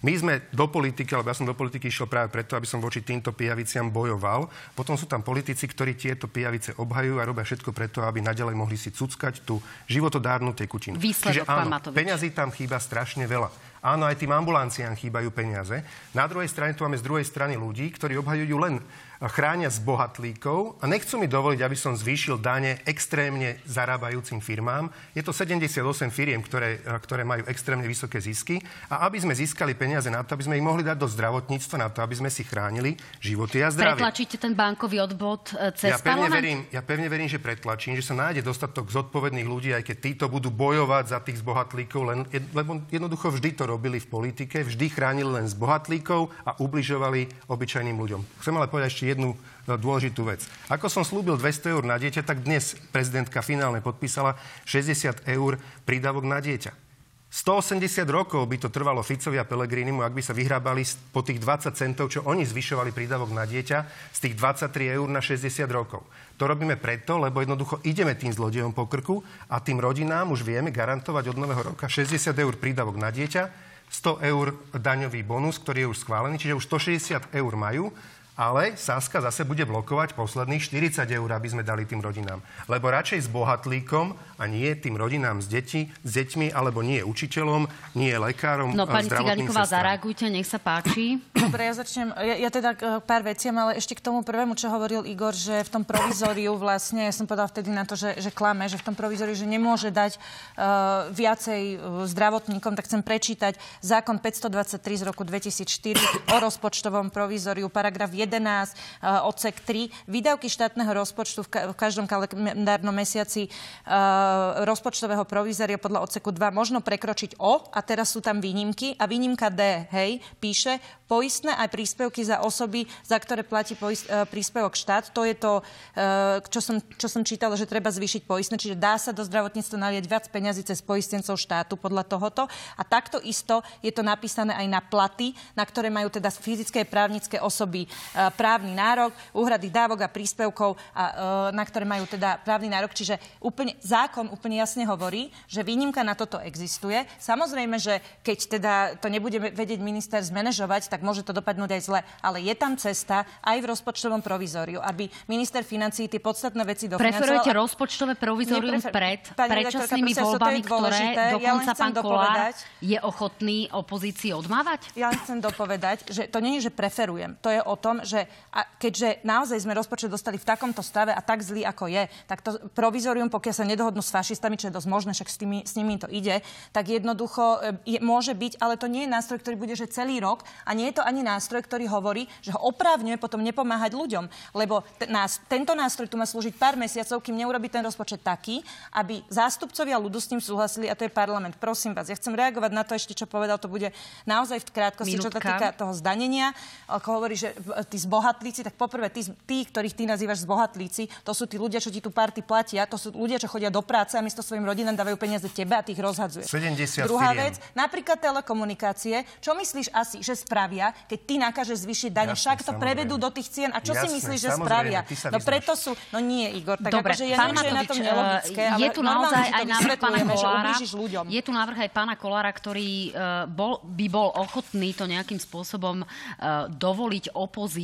My sme do politiky, alebo ja som do politiky išiel práve preto, aby som voči týmto pijaviciam bojoval. Potom sú tam politici, ktorí tieto pijavice obhajujú a robia všetko preto, aby nadalej mohli si cuckať tú životodárnu tekutinu. Výsledok, Čiže áno, peňazí tam chýba strašne veľa. Áno, aj tým ambulanciám chýbajú peniaze. Na druhej strane tu máme z druhej strany ľudí, ktorí obhajujú len chránia z bohatlíkov a nechcú mi dovoliť, aby som zvýšil dane extrémne zarábajúcim firmám. Je to 78 firiem, ktoré, ktoré majú extrémne vysoké zisky a aby sme získali peniaze na to, aby sme ich mohli dať do zdravotníctva, na to, aby sme si chránili životy a zdravie. Pretlačíte ten bankový odbod e, cez Ja pevne, parlament? verím, ja pevne verím, že pretlačím, že sa nájde dostatok zodpovedných ľudí, aj keď títo budú bojovať za tých zbohatlíkov, len, lebo jednoducho vždy to robili v politike, vždy chránili len zbohatlíkov a ubližovali obyčajným ľuďom. Chcem ale povedať ešte jednu e, dôležitú vec. Ako som slúbil 200 eur na dieťa, tak dnes prezidentka finálne podpísala 60 eur prídavok na dieťa. 180 rokov by to trvalo Ficovi a Pelegrinimu, ak by sa vyhrábali po tých 20 centov, čo oni zvyšovali prídavok na dieťa, z tých 23 eur na 60 rokov. To robíme preto, lebo jednoducho ideme tým zlodejom po krku a tým rodinám už vieme garantovať od nového roka 60 eur prídavok na dieťa, 100 eur daňový bonus, ktorý je už schválený, čiže už 160 eur majú, ale Saska zase bude blokovať posledných 40 eur, aby sme dali tým rodinám. Lebo radšej s bohatlíkom a nie tým rodinám s, deti, s deťmi, alebo nie učiteľom, nie lekárom, No, pani sestrám. zareagujte, nech sa páči. Dobre, ja začnem. Ja, ja teda k pár veciam, ale ešte k tomu prvému, čo hovoril Igor, že v tom provizóriu vlastne, ja som povedala vtedy na to, že, že klame, že v tom provizóriu, že nemôže dať uh, viacej uh, zdravotníkom, tak chcem prečítať zákon 523 z roku 2004 o rozpočtovom provizóriu, paragraf 11, uh, odsek 3. Výdavky štátneho rozpočtu v, ka- v každom kalendárnom mesiaci uh, rozpočtového provizória podľa odseku 2 možno prekročiť o, a teraz sú tam výnimky, a výnimka D, hej, píše, poistné aj príspevky za osoby, za ktoré platí poist, e, príspevok štát. To je to, čo som, čo som čítala, že treba zvýšiť poistné, čiže dá sa do zdravotníctva naliať viac peňazí cez poistencov štátu podľa tohoto. A takto isto je to napísané aj na platy, na ktoré majú teda fyzické právnické osoby právny nárok, úhrady dávok a príspevkov, a, e, na ktoré majú teda právny nárok. Čiže úplne, zákon úplne jasne hovorí, že výnimka na toto existuje. Samozrejme, že keď teda to nebude vedieť minister zmanéžovať, tak môže to dopadnúť aj zle. Ale je tam cesta aj v rozpočtovom provizóriu, aby minister financí tie podstatné veci dofinancoval. Preferujete rozpočtové provizorium Neprefer- pred predčasnými voľbami, ktoré. Ja dokonca chcem pán Kolár dopovedať. je ochotný opozícii odmávať? Ja len chcem dopovedať, že to nie je, že preferujem. To je o tom, že a keďže naozaj sme rozpočet dostali v takomto stave a tak zlý, ako je, tak to provizorium, pokiaľ sa nedohodnú s fašistami, čo je dosť možné, však s, tými, s nimi to ide, tak jednoducho e, je, môže byť, ale to nie je nástroj, ktorý bude že celý rok a nie je to ani nástroj, ktorý hovorí, že ho oprávňuje potom nepomáhať ľuďom. Lebo t- nás, tento nástroj tu má slúžiť pár mesiacov, kým neurobi ten rozpočet taký, aby zástupcovia ľudu s ním súhlasili a to je parlament. Prosím vás, ja chcem reagovať na to ešte, čo povedal, to bude naozaj v krátkosti, čo sa týka toho zdanenia. Ako hovorí, že tí zbohatlíci, tak poprvé tí, tí, ktorých ty nazývaš zbohatlíci, to sú tí ľudia, čo ti tú party platia, to sú ľudia, čo chodia do práce a miesto svojim rodinám dávajú peniaze tebe a tých rozhadzuje. 70 Druhá firiem. vec, napríklad telekomunikácie. Čo myslíš asi, že spravia, keď ty nakážeš zvýšiť dane? Však to samozrejme. prevedú do tých cien. A čo si Jasné, myslíš, že spravia? No preto sú... No nie, Igor, tak Dobre, akože ja neviem, že je na tom nelogické, eh, je tu naozaj aj návrh pána Kolára. Je tu návrh aj pána Kolára, ktorý eh, bol, by bol ochotný to nejakým spôsobom eh, dovoliť opozícii,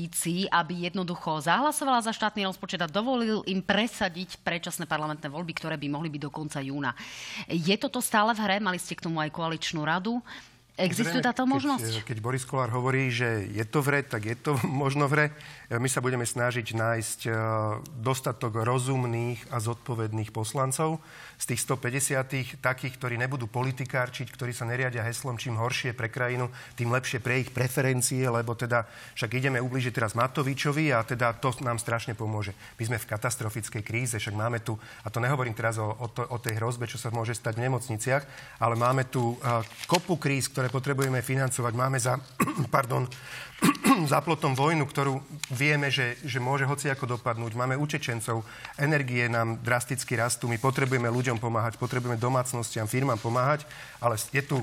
aby jednoducho zahlasovala za štátny rozpočet a dovolil im presadiť predčasné parlamentné voľby, ktoré by mohli byť do konca júna. Je toto stále v hre? Mali ste k tomu aj koaličnú radu. Existuje táto možnosť? Keď, keď Boris Kolár hovorí, že je to vre, tak je to možno vre. My sa budeme snažiť nájsť e, dostatok rozumných a zodpovedných poslancov z tých 150 takých, ktorí nebudú politikárčiť, ktorí sa neriadia heslom, čím horšie pre krajinu, tým lepšie pre ich preferencie, lebo teda však ideme ublížiť teraz Matovičovi a teda to nám strašne pomôže. My sme v katastrofickej kríze, však máme tu, a to nehovorím teraz o, o, to, o tej hrozbe, čo sa môže stať v nemocniciach, ale máme tu uh, kopu kríz, ktoré potrebujeme financovať. Máme za, pardon, za plotom vojnu, ktorú vieme, že, že môže hoci ako dopadnúť. Máme utečencov, energie nám drasticky rastú, my potrebujeme ľuďom pomáhať, potrebujeme domácnostiam, firmám pomáhať, ale je tu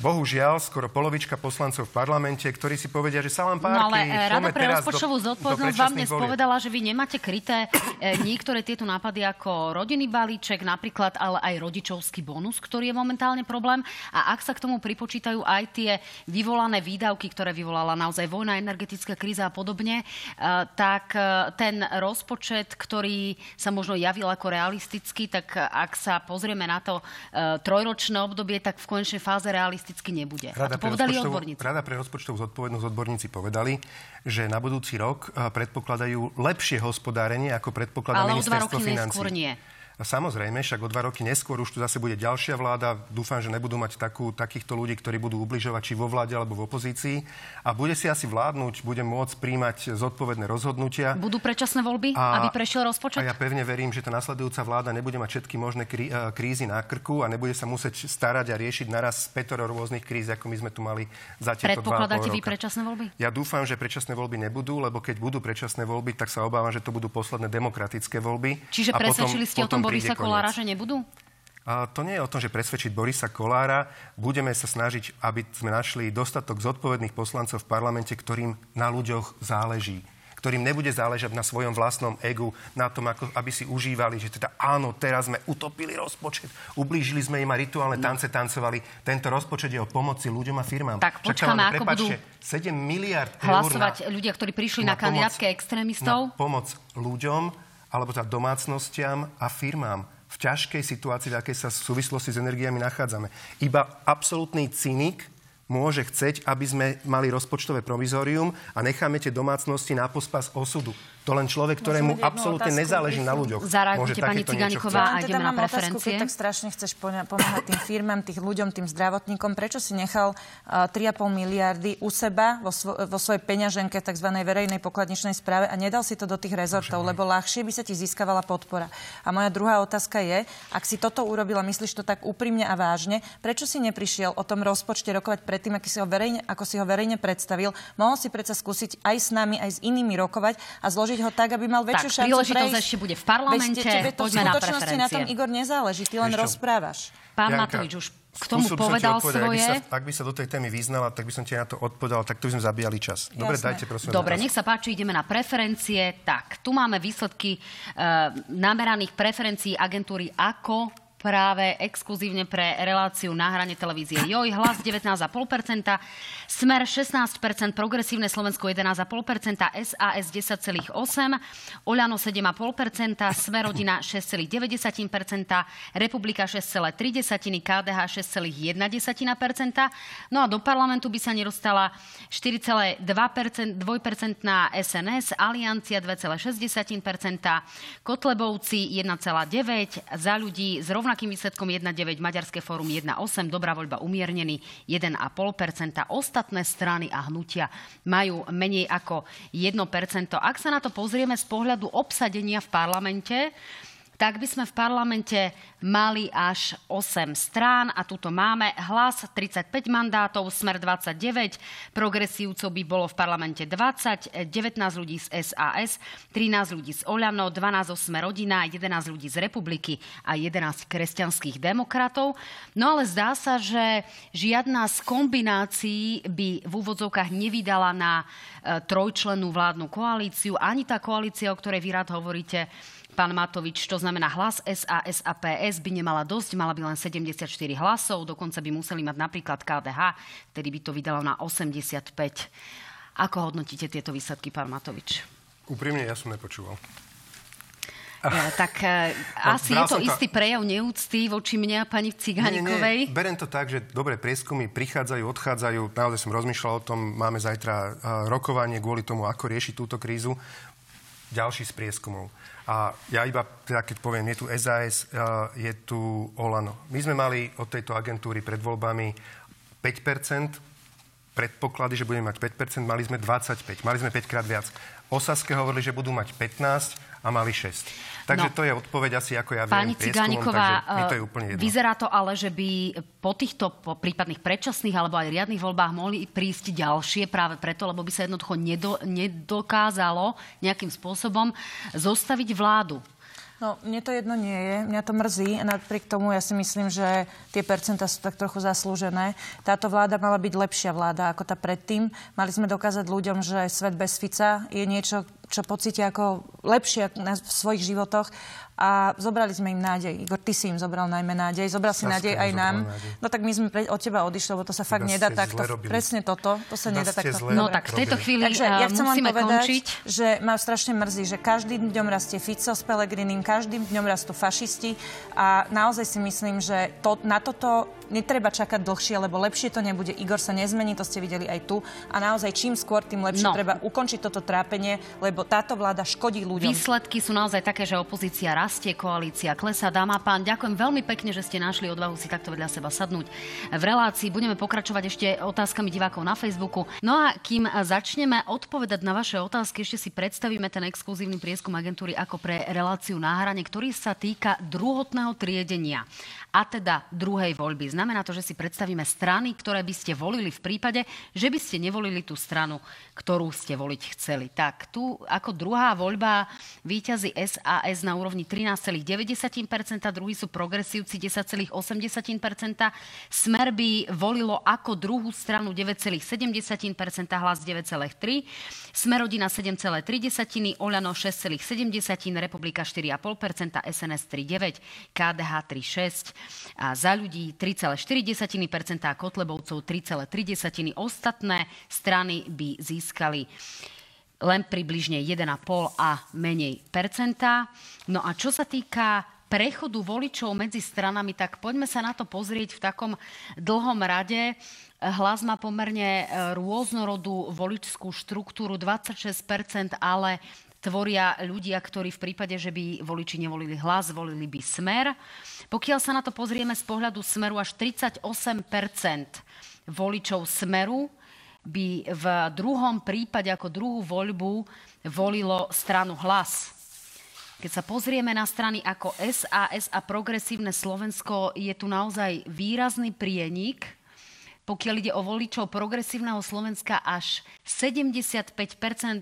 bohužiaľ skoro polovička poslancov v parlamente, ktorí si povedia, že sa len pár No ale eh, Rada pre rozpočtovú zodpovednosť vám dnes povedala, že vy nemáte kryté e, niektoré tieto nápady ako rodinný balíček, napríklad, ale aj rodičovský bonus, ktorý je momentálne problém. A ak sa k tomu pripočítajú aj tie vyvolané výdavky, ktoré vyvolala naozaj vojna, energetická kríza a podobne, e, tak e, ten rozpočet, ktorý sa možno javil ako realistický, tak ak sa pozrieme na to trojročné obdobie, tak v konečnej fáze realisticky realisticky nebude. Rada a to povedali odborníci. Rada pre rozpočtovú zodpovednosť odborníci povedali, že na budúci rok eh, predpokladajú lepšie hospodárenie, ako predpokladá Ale ministerstvo financí. Ale nie. Samozrejme, však o dva roky neskôr už tu zase bude ďalšia vláda. Dúfam, že nebudú mať takú, takýchto ľudí, ktorí budú ubližovať či vo vláde alebo v opozícii. A bude si asi vládnuť, bude môcť príjmať zodpovedné rozhodnutia. Budú predčasné voľby, a, aby prešiel rozpočet? A ja pevne verím, že tá nasledujúca vláda nebude mať všetky možné krí, eh, krízy na krku a nebude sa musieť starať a riešiť naraz petoro rôznych kríz, ako my sme tu mali za tieto Predpokladáte vy predčasné voľby? Ja dúfam, že predčasné voľby nebudú, lebo keď budú predčasné voľby, tak sa obávam, že to budú posledné demokratické voľby. Čiže presvedčili ste o tom Borisa Kolára, že nebudú? A to nie je o tom, že presvedčiť Borisa Kolára. Budeme sa snažiť, aby sme našli dostatok zodpovedných poslancov v parlamente, ktorým na ľuďoch záleží ktorým nebude záležať na svojom vlastnom egu, na tom, ako, aby si užívali, že teda áno, teraz sme utopili rozpočet, ublížili sme im a rituálne no. tance tancovali. Tento rozpočet je o pomoci ľuďom a firmám. Tak počkáme, ako budú 7 miliard hlasovať eur na, ľudia, ktorí prišli na, na kandidátke extrémistov? Na pomoc ľuďom, alebo teda domácnostiam a firmám v ťažkej situácii, v akej sa v súvislosti s energiami nachádzame. Iba absolútny cynik môže chceť, aby sme mali rozpočtové provizorium a necháme tie domácnosti na pospas osudu. To len človek, ktorému absolútne nezáleží na ľuďoch. Zareagujte, pani Ciganíková, a ideme na preferencie. Otázku, keď tak strašne chceš pomáhať tým firmám, tých ľuďom, tým zdravotníkom, prečo si nechal uh, 3,5 miliardy u seba vo, svo, vo svojej peňaženke tzv. verejnej pokladničnej správe a nedal si to do tých rezortov, lebo ľahšie by sa ti získavala podpora. A moja druhá otázka je, ak si toto urobila, myslíš to tak úprimne a vážne, prečo si neprišiel o tom rozpočte rokovať predtým, ako si ho verejne, ako si ho verejne predstavil? Mohol si predsa skúsiť aj s nami, aj s inými rokovať a zložiť zložiť ho tak, aby mal väčšiu tak, šancu príležitosť ešte bude v parlamente. Veď tebe to Poďme v skutočnosti na, na tom, Igor, nezáleží. Ty len rozprávaš. Pán Janka, Matovič už k tomu povedal svoje. Ak by, sa, ak by sa do tej témy vyznala, tak by som ti na to odpovedal, tak tu by sme zabíjali čas. Dobre, Jasné. dajte prosím. Dobre, nech sa páči, ideme na preferencie. Tak, tu máme výsledky uh, nameraných preferencií agentúry AKO práve exkluzívne pre reláciu na hrane televízie Joj, hlas 19,5%, Smer 16%, Progresívne Slovensko 11,5%, SAS 10,8%, Oľano 7,5%, Smer rodina 6,9%, Republika 6,3%, KDH 6,1%. No a do parlamentu by sa nedostala 4,2% na SNS, Aliancia 2,6%, Kotlebovci 1,9%, za ľudí zrovna rovnakým výsledkom 1,9, Maďarské fórum 1,8, Dobrá voľba umiernený 1,5%. Ostatné strany a hnutia majú menej ako 1%. Ak sa na to pozrieme z pohľadu obsadenia v parlamente, tak by sme v parlamente mali až 8 strán a tuto máme hlas 35 mandátov, smer 29, progresívcov by bolo v parlamente 20, 19 ľudí z SAS, 13 ľudí z Oľano, 12 Smer rodina, 11 ľudí z Republiky a 11 kresťanských demokratov. No ale zdá sa, že žiadna z kombinácií by v úvodzovkách nevydala na e, trojčlenú vládnu koalíciu, ani tá koalícia, o ktorej vy rád hovoríte, pán Matovič. To znamená, hlas SAS a PS by nemala dosť, mala by len 74 hlasov, dokonca by museli mať napríklad KDH, ktorý by to vydalo na 85. Ako hodnotíte tieto výsledky, pán Matovič? Úprimne, ja som nepočúval. Ja, tak uh, asi je to to... istý prejav neúcty voči mne a pani Cigánikovej. Nie, nie, berem to tak, že dobre prieskumy prichádzajú, odchádzajú. Naozaj som rozmýšľal o tom, máme zajtra uh, rokovanie kvôli tomu, ako riešiť túto krízu. Ďalší z prieskumov. A ja iba, teda keď poviem, je tu SAS, uh, je tu Olano. My sme mali od tejto agentúry pred voľbami 5% predpoklady, že budeme mať 5% mali sme 25, mali sme 5 krát viac. Osaske hovorili, že budú mať 15 a mali 6. Takže no, to je odpoveď asi, ako ja Pani viem, Cigániková, mi to je úplne jedno. vyzerá to ale, že by po týchto po prípadných predčasných alebo aj riadnych voľbách mohli prísť ďalšie práve preto, lebo by sa jednoducho nedo, nedokázalo nejakým spôsobom zostaviť vládu. No, mne to jedno nie je, mňa to mrzí a napriek tomu ja si myslím, že tie percentá sú tak trochu zaslúžené. Táto vláda mala byť lepšia vláda ako tá predtým. Mali sme dokázať ľuďom, že svet bez Fica je niečo, čo pocítia ako lepšie v svojich životoch a zobrali sme im nádej. Igor, ty si im zobral najmä nádej. Zobral si nádej aj nám. Nádej. No tak my sme pre, od teba odišli, lebo to sa fakt nedá takto. Presne toto. To sa nedá takto. No tak v tejto chvíli Takže ja chcem musíme povedať, končiť. že ma strašne mrzí, že každým dňom rastie Fico s Pelegrinim, každým dňom rastú fašisti a naozaj si myslím, že to, na toto netreba čakať dlhšie, lebo lepšie to nebude. Igor sa nezmení, to ste videli aj tu. A naozaj čím skôr, tým lepšie no. treba ukončiť toto trápenie, lebo táto vláda škodí ľuďom. Výsledky sú naozaj také, že opozícia rastie, koalícia klesá. Dáma pán, ďakujem veľmi pekne, že ste našli odvahu si takto vedľa seba sadnúť. V relácii budeme pokračovať ešte otázkami divákov na Facebooku. No a kým začneme odpovedať na vaše otázky, ešte si predstavíme ten exkluzívny prieskum agentúry ako pre reláciu na hrane, ktorý sa týka druhotného triedenia a teda druhej voľby. Znamená to, že si predstavíme strany, ktoré by ste volili v prípade, že by ste nevolili tú stranu, ktorú ste voliť chceli. Tak tu ako druhá voľba výťazí SAS na úrovni 13,9%, druhý sú progresívci 10,8%, Smer by volilo ako druhú stranu 9,7%, hlas 9,3%, Smerodina 7,3%, Oľano 6,7%, Republika 4,5%, SNS 3,9%, KDH 3,6%, a za ľudí 3,4% a Kotlebovcov 3,3%. Ostatné strany by získali len približne 1,5 a menej percentá. No a čo sa týka prechodu voličov medzi stranami, tak poďme sa na to pozrieť v takom dlhom rade. Hlas má pomerne e, rôznorodú voličskú štruktúru, 26%, ale tvoria ľudia, ktorí v prípade, že by voliči nevolili hlas, volili by smer. Pokiaľ sa na to pozrieme z pohľadu smeru, až 38% voličov smeru by v druhom prípade ako druhú voľbu volilo stranu hlas. Keď sa pozrieme na strany ako SAS a Progresívne Slovensko, je tu naozaj výrazný prienik pokiaľ ide o voličov progresívneho Slovenska, až 75%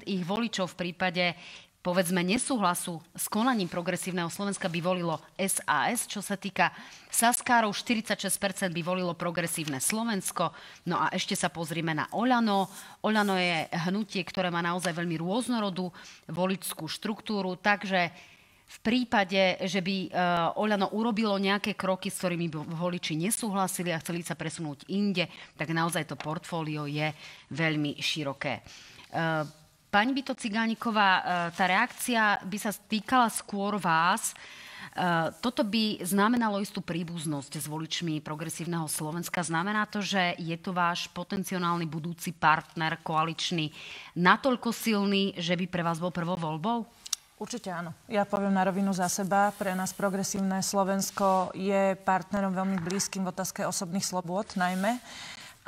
ich voličov v prípade povedzme nesúhlasu s konaním progresívneho Slovenska by volilo SAS. Čo sa týka Saskárov, 46% by volilo progresívne Slovensko. No a ešte sa pozrieme na Oľano. Oľano je hnutie, ktoré má naozaj veľmi rôznorodú voličskú štruktúru, takže v prípade, že by uh, Oľano urobilo nejaké kroky, s ktorými voliči nesúhlasili a chceli sa presunúť inde, tak naozaj to portfólio je veľmi široké. Uh, pani Bito Cigániková, uh, tá reakcia by sa týkala skôr vás. Toto by znamenalo istú príbuznosť s voličmi progresívneho Slovenska. Znamená to, že je to váš potenciálny budúci partner koaličný natoľko silný, že by pre vás bol prvou voľbou? Určite áno. Ja poviem na rovinu za seba. Pre nás progresívne Slovensko je partnerom veľmi blízkym v otázke osobných slobôd najmä.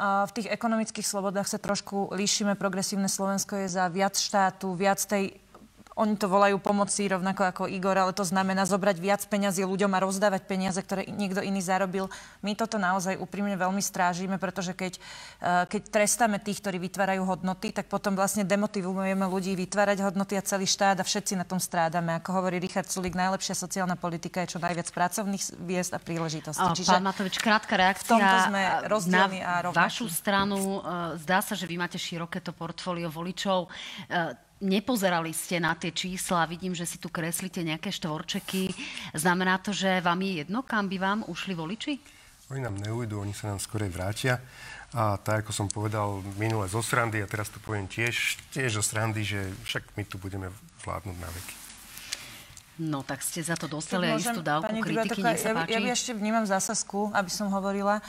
V tých ekonomických slobodách sa trošku líšime. Progresívne Slovensko je za viac štátu, viac tej oni to volajú pomoci rovnako ako Igor, ale to znamená zobrať viac peňazí ľuďom a rozdávať peniaze, ktoré niekto iný zarobil. My toto naozaj úprimne veľmi strážime, pretože keď, eh, keď trestáme tých, ktorí vytvárajú hodnoty, tak potom vlastne demotivujeme ľudí vytvárať hodnoty a celý štát a všetci na tom strádame. Ako hovorí Richard Sulik, najlepšia sociálna politika je čo najviac pracovných viest a príležitostí. Čiže Pán Matovič, krátka reakcia. V tomto sme rozdielni a rovnakí. vašu stranu. Eh, zdá sa, že vy máte široké to portfólio voličov eh, Nepozerali ste na tie čísla, vidím, že si tu kreslíte nejaké štvorčeky. Znamená to, že vám je jedno, kam by vám ušli voliči? Oni nám neujdu, oni sa nám skorej vrátia. A tak, ako som povedal minule zo srandy, a teraz to poviem tiež, tiež zo srandy, že však my tu budeme vládnuť na veky. No tak ste za to dostali aj istú dávku kritiky, nech sa ja, páči. ja ešte vnímam zásazku, aby som hovorila.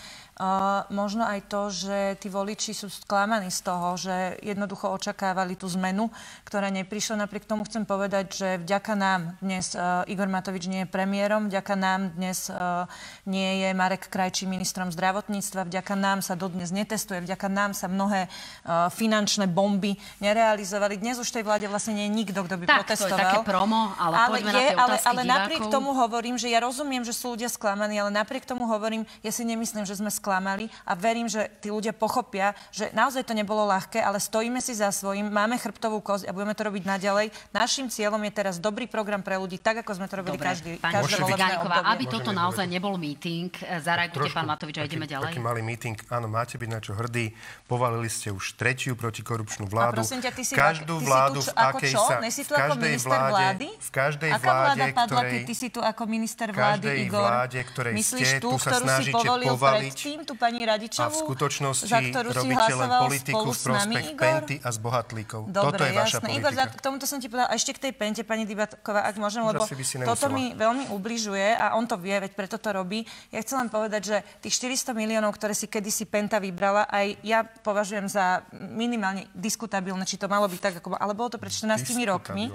Uh, možno aj to, že tí voliči sú sklamaní z toho, že jednoducho očakávali tú zmenu, ktorá neprišla. Napriek tomu chcem povedať, že vďaka nám dnes uh, Igor Matovič nie je premiérom, vďaka nám dnes uh, nie je Marek Krajčí ministrom zdravotníctva, vďaka nám sa dodnes netestuje, vďaka nám sa mnohé uh, finančné bomby nerealizovali. Dnes už tej vláde vlastne nie je nikto, kto by Tak, to je protestoval. také promo, ale poďme na tie ale, ale napriek tomu hovorím, že ja rozumiem, že sú ľudia sklamaní, ale napriek tomu hovorím, ja si nemyslím, že sme sklamali a verím, že tí ľudia pochopia, že naozaj to nebolo ľahké, ale stojíme si za svojím, máme chrbtovú kosť a budeme to robiť naďalej. Našim cieľom je teraz dobrý program pre ľudí, tak ako sme to robili Dobre, každý, pani každé volebné obdobie. aby toto naozaj povedať? nebol meeting, e, zareagujte, pán Matovič, a ideme taký, ďalej. Taký malý meeting. Áno, máte byť na čo hrdí. Povalili ste už tretiu protikorupčnú vládu. A prosím ťa, ty si, Každú ty vládu, si tu, v ako akej čo? sa... Nesi tu ako každej minister vláde, vlády? V každej Aká vláde, vláda padla, ktorej, ty si tu ako minister vlády, Igor? vláde, ktorej Myslíš ste, tu sa ktorú si snažíte povolil povaliť predtým, tú pani a Radičovú? v skutočnosti za ktorú si hlasoval politiku spolu v s nami, prospech Igor? penty a zbohatlíkov. Dobre, Toto je vaša jasné. politika. Igor, za, k tomuto som ti povedala, a ešte k tej pente, pani Dybatková, ak môžem, lebo toto mi veľmi ubližuje a on to vie, veď preto to robí. Ja chcem len povedať, že tých 400 miliónov, ktoré si kedysi Penta vybrala, aj ja považujem za minimálne diskutabilné, či to malo byť tak, ako. Ale bolo to pred 14 rokmi.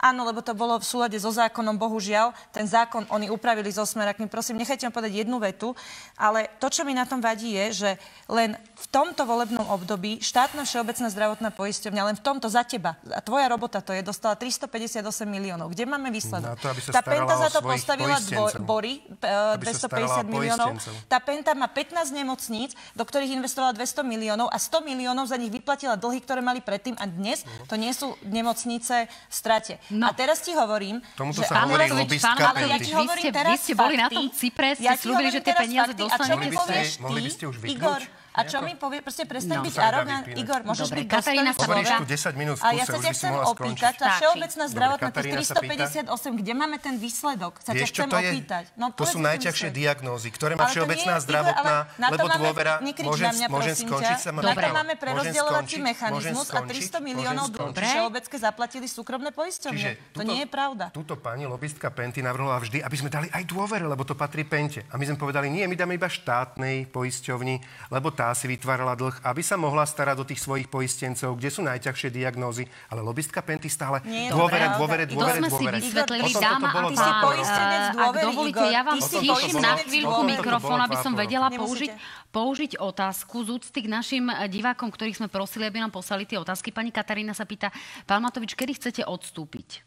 Áno, lebo to bolo v súlade so zákonom, bohužiaľ. Ten zákon oni upravili so smerakmi. Prosím, nechajte ma povedať jednu vetu, ale to, čo mi na tom vadí, je, že len v tomto volebnom období štátna všeobecná zdravotná poisťovňa, len v tomto za teba, a tvoja robota to je, dostala 358 miliónov. Kde máme výsledok? Na to, aby sa Tá Penta za to postavila dvo, poistencov. Bory, e, Aby sa starala 250 o miliónov. Tá Penta má 15 nemocníc, do ktorých investovala 200 miliónov a 100 miliónov za nich vyplatila dlhy, ktoré mali predtým a dnes to nie sú nemocnice v strate. No. A teraz ti hovorím, Tomuto že sa hovorí ale- ja ti Vy hovorím ste- vy teraz ste boli na fakty. tom Cypre, ste Ja ti slúbili, že tie peniaze fakty. A čo dostanete. mi ste- povieš mohli ty, by ste už vypnúť? Igor? A čo mi povie, proste prestaň No. byť arogant. Igor, môžeš Dobre, byť Katarína sa Hovoríš tu 10 minút v A ja sa ťa chcem opýtať, tá všeobecná zdravotná, tých Katarína sa pýta. 358, kde máme ten výsledok? Sa ťa chcem opýtať. No, to sú najťažšie diagnózy, ktoré má všeobecná zdravotná, ale na to lebo dôvera... Môžem, skončiť sa ma Na to Dobre. máme prerozdeľovací mechanizmus a skončiť? 300 miliónov všeobecne zaplatili súkromné poisťovne. To nie je pravda. Túto pani lobistka Penty navrhla vždy, aby sme dali aj dôvere, lebo to patrí Pente. A my sme povedali, nie, my dáme iba štátnej poisťovni, lebo tá si vytvárala dlh, aby sa mohla starať o tých svojich poistencov, kde sú najťažšie diagnózy. Ale lobistka Penty stále Nie dôvere, dôvere, To dôvere, to sme si dôvere. vysvetlili, dáma bolo a Ty si poistenec Ak dôvery, dovolíte, ja vám stíšim na chvíľku mikrofón, aby som vedela použiť, použiť otázku z úcty k našim eh, divákom, ktorých sme prosili, aby nám poslali tie otázky. Pani Katarína sa pýta, pán Matovič, kedy chcete odstúpiť?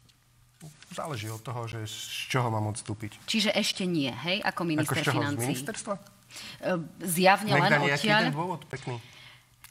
Záleží od toho, že z čoho mám odstúpiť. Čiže ešte nie, hej, ako Ako minister z čoho? Z financí. ministerstva? Eh, Zjavne Nech len dá nejaký odtiaľ. jeden dôvod, pekný.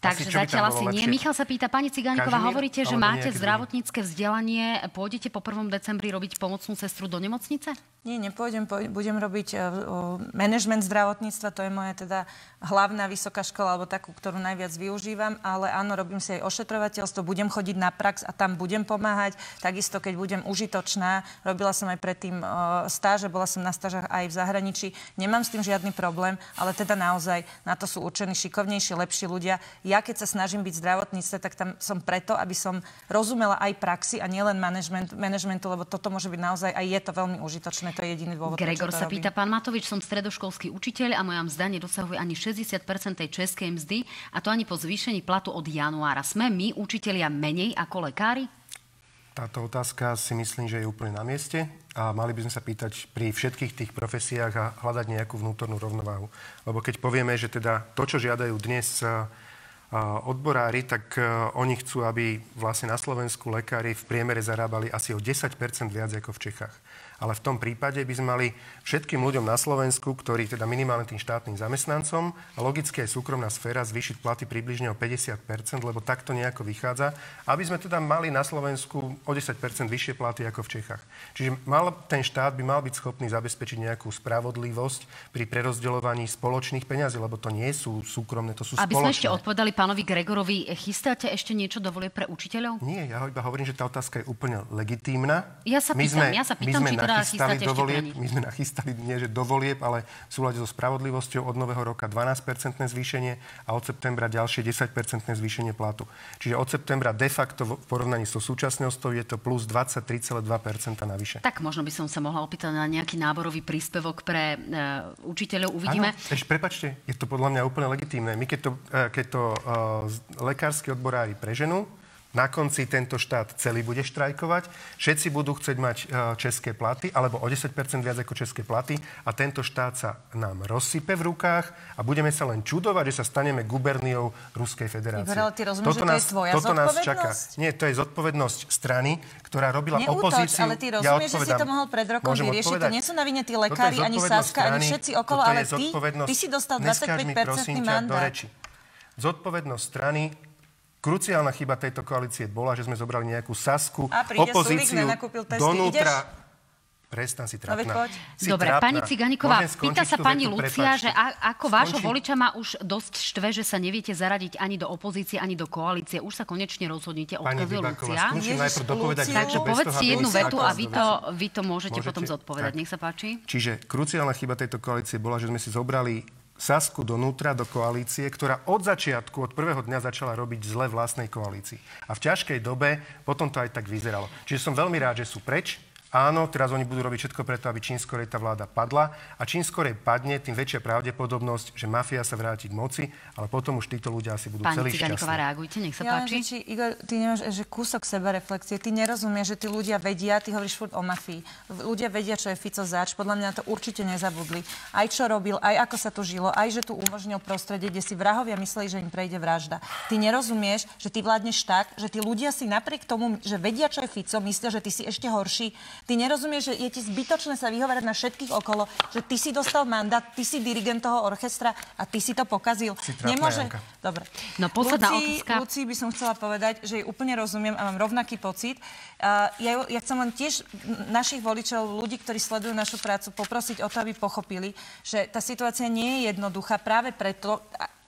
Takže Asi zatiaľ asi nie. lepšie? Michal sa pýta, pani Cigániková, Kažimír hovoríte, že máte zdravotnícke vzdelanie. Pôjdete po 1. decembri robiť pomocnú sestru do nemocnice? Nie, nepôjdem, poj- budem robiť uh, management zdravotníctva, to je moja teda hlavná vysoká škola, alebo takú, ktorú najviac využívam, ale áno, robím si aj ošetrovateľstvo, budem chodiť na prax a tam budem pomáhať. Takisto, keď budem užitočná, robila som aj predtým uh, stáže, bola som na stážach aj v zahraničí, nemám s tým žiadny problém, ale teda naozaj na to sú určení šikovnejší, lepší ľudia. Ja keď sa snažím byť zdravotníctve, tak tam som preto, aby som rozumela aj praxi a nielen management, managementu, lebo toto môže byť naozaj, aj je to veľmi užitočné, to je jediný dôvod, Gregor to sa robím. pýta, pán Matovič, som stredoškolský učiteľ a moja mzda nedosahuje ani 60% tej českej mzdy a to ani po zvýšení platu od januára. Sme my, učitelia, menej ako lekári? Táto otázka si myslím, že je úplne na mieste a mali by sme sa pýtať pri všetkých tých profesiách a hľadať nejakú vnútornú rovnováhu. Lebo keď povieme, že teda to, čo žiadajú dnes odborári, tak a, oni chcú, aby vlastne na Slovensku lekári v priemere zarábali asi o 10% viac ako v Čechách. Ale v tom prípade by sme mali všetkým ľuďom na Slovensku, ktorí teda minimálne tým štátnym zamestnancom a logicky aj súkromná sféra zvýšiť platy približne o 50% lebo takto nejako vychádza, aby sme teda mali na Slovensku o 10 vyššie platy ako v Čechách. Čiže mal, ten štát by mal byť schopný zabezpečiť nejakú spravodlivosť pri prerozdeľovaní spoločných peňazí, lebo to nie sú súkromné, to sú Aby sme spoločné. ešte odpovedali pánovi Gregorovi, chystáte ešte niečo dovolie pre učiteľov? Nie, ja iba hovorím, že tá otázka je úplne legitímna. Ja sa My pýtam, sme, ja sa pýtam, sme či teda nachystali do volieb, my sme nachystali nie, že do volieb, ale v súlade so spravodlivosťou od nového roka 12-percentné zvýšenie a od septembra ďalšie 10-percentné zvýšenie platu. Čiže od septembra de facto v porovnaní so súčasnosťou je to plus 23,2% navyše. Tak možno by som sa mohla opýtať na nejaký náborový príspevok pre e, učiteľov. Uvidíme. Áno, ešte prepačte, je to podľa mňa úplne legitímne. My keď to, eh, keď to uh, lekársky odborári preženú, na konci tento štát celý bude štrajkovať, všetci budú chcieť mať uh, české platy, alebo o 10% viac ako české platy a tento štát sa nám rozsype v rukách a budeme sa len čudovať, že sa staneme guberniou Ruskej federácie. Ale ty rozumieš, že to je tvoja toto nás čaká. Nie, to je zodpovednosť strany, ktorá robila Neútoč, opozíciu. ale ty rozumieš, že si to mohol pred rokom Môžem vyriešiť. To odpovedať? nie sú na vine tí Toto lekári, ani Saska, ani všetci okolo, toto ale ty, ty si dostal Neskáž mi, 25% prosím mandát. Zodpovednosť strany Kruciálna chyba tejto koalície bola, že sme zobrali nejakú Sasku, A opozíciu testy. donútra. Ideš? Prestan si No trápna. Si Dobre, trápna. pani skončiť pýta sa pani vetu? Lucia, Prepáčte. že a, ako vášho voliča má už dosť štve, že sa neviete zaradiť ani do opozície, ani do koalície. Už sa konečne rozhodnite, Dybáková, Lucia. Ježiš, dopovedať Luciu. Takže toho, aby jednu vetu a vy to, vy to môžete, Môžete? potom zodpovedať. Tak. Nech sa páči. Čiže kruciálna chyba tejto koalície bola, že sme si zobrali Sasku donútra do koalície, ktorá od začiatku, od prvého dňa začala robiť zle vlastnej koalícii. A v ťažkej dobe potom to aj tak vyzeralo. Čiže som veľmi rád, že sú preč. Áno, teraz oni budú robiť všetko preto, aby čím skorej tá vláda padla. A čím skorej padne, tým väčšia pravdepodobnosť, že mafia sa vráti k moci, ale potom už títo ľudia asi budú Pani celí šťastní. reagujte, nech sa Ja páči. či, Igor, ty nemáš že kúsok sebareflexie. Ty nerozumieš, že tí ľudia vedia, ty hovoríš furt o mafii. Ľudia vedia, čo je Fico zač. Podľa mňa to určite nezabudli. Aj čo robil, aj ako sa tu žilo, aj že tu umožnil prostredie, kde si vrahovia mysleli, že im prejde vražda. Ty nerozumieš, že ty vládneš tak, že tí ľudia si napriek tomu, že vedia, čo je Fico, myslia, že ty si ešte horší. Ty nerozumieš, že je ti zbytočné sa vyhovárať na všetkých okolo, že ty si dostal mandát, ty si dirigent toho orchestra a ty si to pokazil. Si trápna, Janka. Dobre. No, posledná Lucii, otázka. Lucii by som chcela povedať, že jej úplne rozumiem a mám rovnaký pocit. Uh, ja, ja chcem len tiež našich voličov, ľudí, ktorí sledujú našu prácu, poprosiť o to, aby pochopili, že tá situácia nie je jednoduchá práve preto,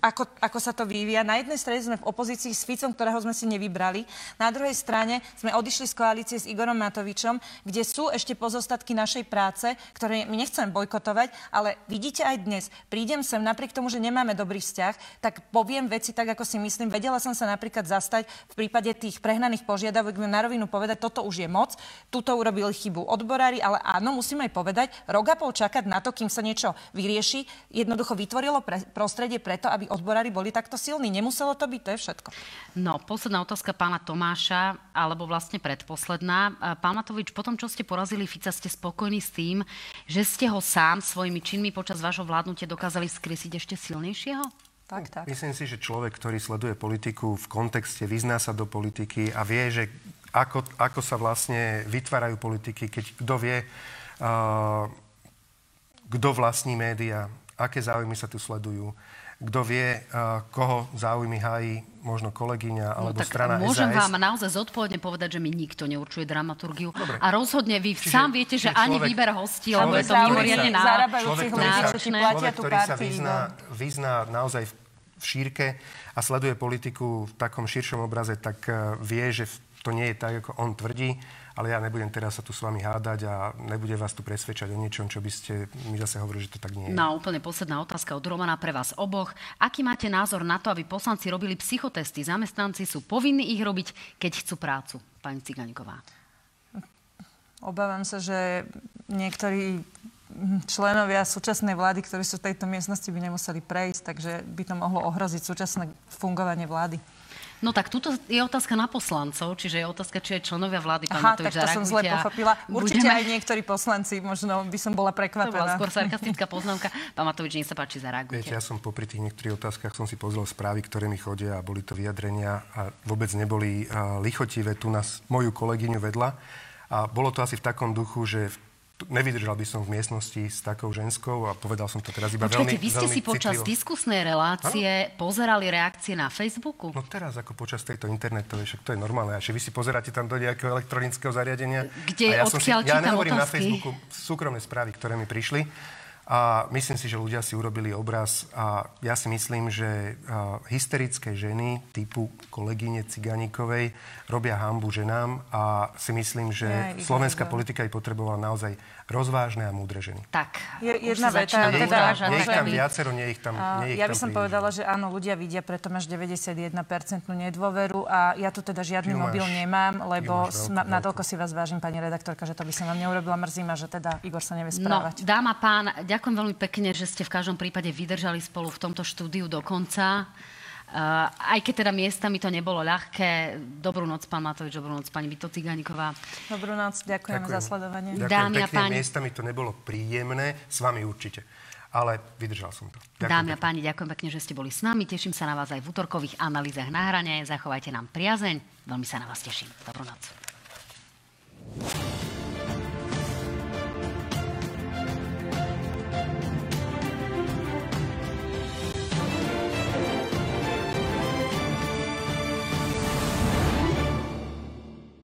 ako, ako sa to vyvíja. Na jednej strane sme v opozícii s Ficom, ktorého sme si nevybrali. Na druhej strane sme odišli z koalície s Igorom Matovičom, kde sú ešte pozostatky našej práce, ktoré my nechcem bojkotovať, ale vidíte aj dnes, prídem sem napriek tomu, že nemáme dobrý vzťah, tak poviem veci tak, ako si myslím. Vedela som sa napríklad zastať v prípade tých prehnaných požiadavok, na rovinu povedať, toto už je moc, tuto urobili chybu odborári, ale áno, musím aj povedať, rok a pol čakať na to, kým sa niečo vyrieši, jednoducho vytvorilo pre, prostredie preto, aby odborári boli takto silní. Nemuselo to byť, to je všetko. No, posledná otázka pána Tomáša, alebo vlastne predposledná. A Pán Matovič, po tom, čo ste porazili Fica, ste spokojní s tým, že ste ho sám svojimi činmi počas vášho vládnutia dokázali skriesiť ešte silnejšieho? Tak, tak. Myslím si, že človek, ktorý sleduje politiku v kontexte, vyzná sa do politiky a vie, že ako, ako sa vlastne vytvárajú politiky, keď kto vie, uh, kto vlastní média, aké záujmy sa tu sledujú, kto vie, uh, koho záujmy hájí možno kolegyňa alebo no, tak strana môžem SAS. vám naozaj zodpovedne povedať, že mi nikto neurčuje dramaturgiu. Dobre. A rozhodne vy Čiže- sám viete, že čiže ani človek- výber hostí, človek, lebo je to ktorý mimoriadne človek, ktorý náročné. človek, tú ktorý sa vyzná, no. vyzná naozaj v, v šírke a sleduje politiku v takom širšom obraze, tak uh, vie, že to nie je tak, ako on tvrdí, ale ja nebudem teraz sa tu s vami hádať a nebudem vás tu presvedčať o niečom, čo by ste mi zase hovorili, že to tak nie je. No úplne posledná otázka od Romana pre vás oboch. Aký máte názor na to, aby poslanci robili psychotesty? Zamestnanci sú povinní ich robiť, keď chcú prácu. Pani Cigaňková. Obávam sa, že niektorí členovia súčasnej vlády, ktorí sú v tejto miestnosti, by nemuseli prejsť, takže by to mohlo ohroziť súčasné fungovanie vlády. No tak tuto je otázka na poslancov, čiže je otázka, či aj členovia vlády Aha, Matovič tak to som zle pochopila. Určite budeme- aj niektorí poslanci, možno by som bola To bola prekvapená. skôr sarkastická poznámka. Pán Matovič, nech sa páči, Viete, zareagujte. ja som popri tých niektorých otázkach som si pozrel správy, ktoré mi chodia a boli to vyjadrenia a vôbec neboli lichotivé tu na s- moju kolegyňu vedľa. A bolo to asi v takom duchu, že nevydržal by som v miestnosti s takou ženskou a povedal som to teraz iba Počkajte, veľmi vy ste veľmi si počas citlivo. diskusnej relácie pozerali reakcie na Facebooku? No teraz, ako počas tejto internetovej, však to je normálne. A vy si pozeráte tam do nejakého elektronického zariadenia. Kde, a ja som si, odkiaľ ja nehovorím na otázky? Facebooku súkromné správy, ktoré mi prišli. A myslím si, že ľudia si urobili obraz a ja si myslím, že hysterické ženy typu kolegyne Ciganíkovej robia hambu ženám a si myslím, že slovenská politika aj potrebovala naozaj rozvážne a múdre ženy. Tak, Je- jedna veta, je teda- tam, je tam takže vy- viacero, nie ich tam, nie ich Ja tam by som príliš povedala, že áno, ľudia vidia, preto máš 91% nedôveru a ja tu teda žiadny máš- mobil nemám, lebo veľkú. natoľko si vás vážim, pani redaktorka, že to by som vám neurobila. Mrzí ma, že teda Igor sa nevie No, správať. dáma, pán, ďakujem veľmi pekne, že ste v každom prípade vydržali spolu v tomto štúdiu do konca. Uh, aj keď teda miestami to nebolo ľahké. Dobrú noc, pán Matovič, dobrú noc, pani Vito Ciganíková. Dobrú noc, ďakujem za sledovanie. Ďakujem Dámy a pekne, páni. miestami to nebolo príjemné, s vami určite. Ale vydržal som to. Ďakujem Dámy a pekne. páni, ďakujem pekne, že ste boli s nami. Teším sa na vás aj v útorkových analýzach na hrane. Zachovajte nám priazeň. Veľmi sa na vás teším. Dobrú noc.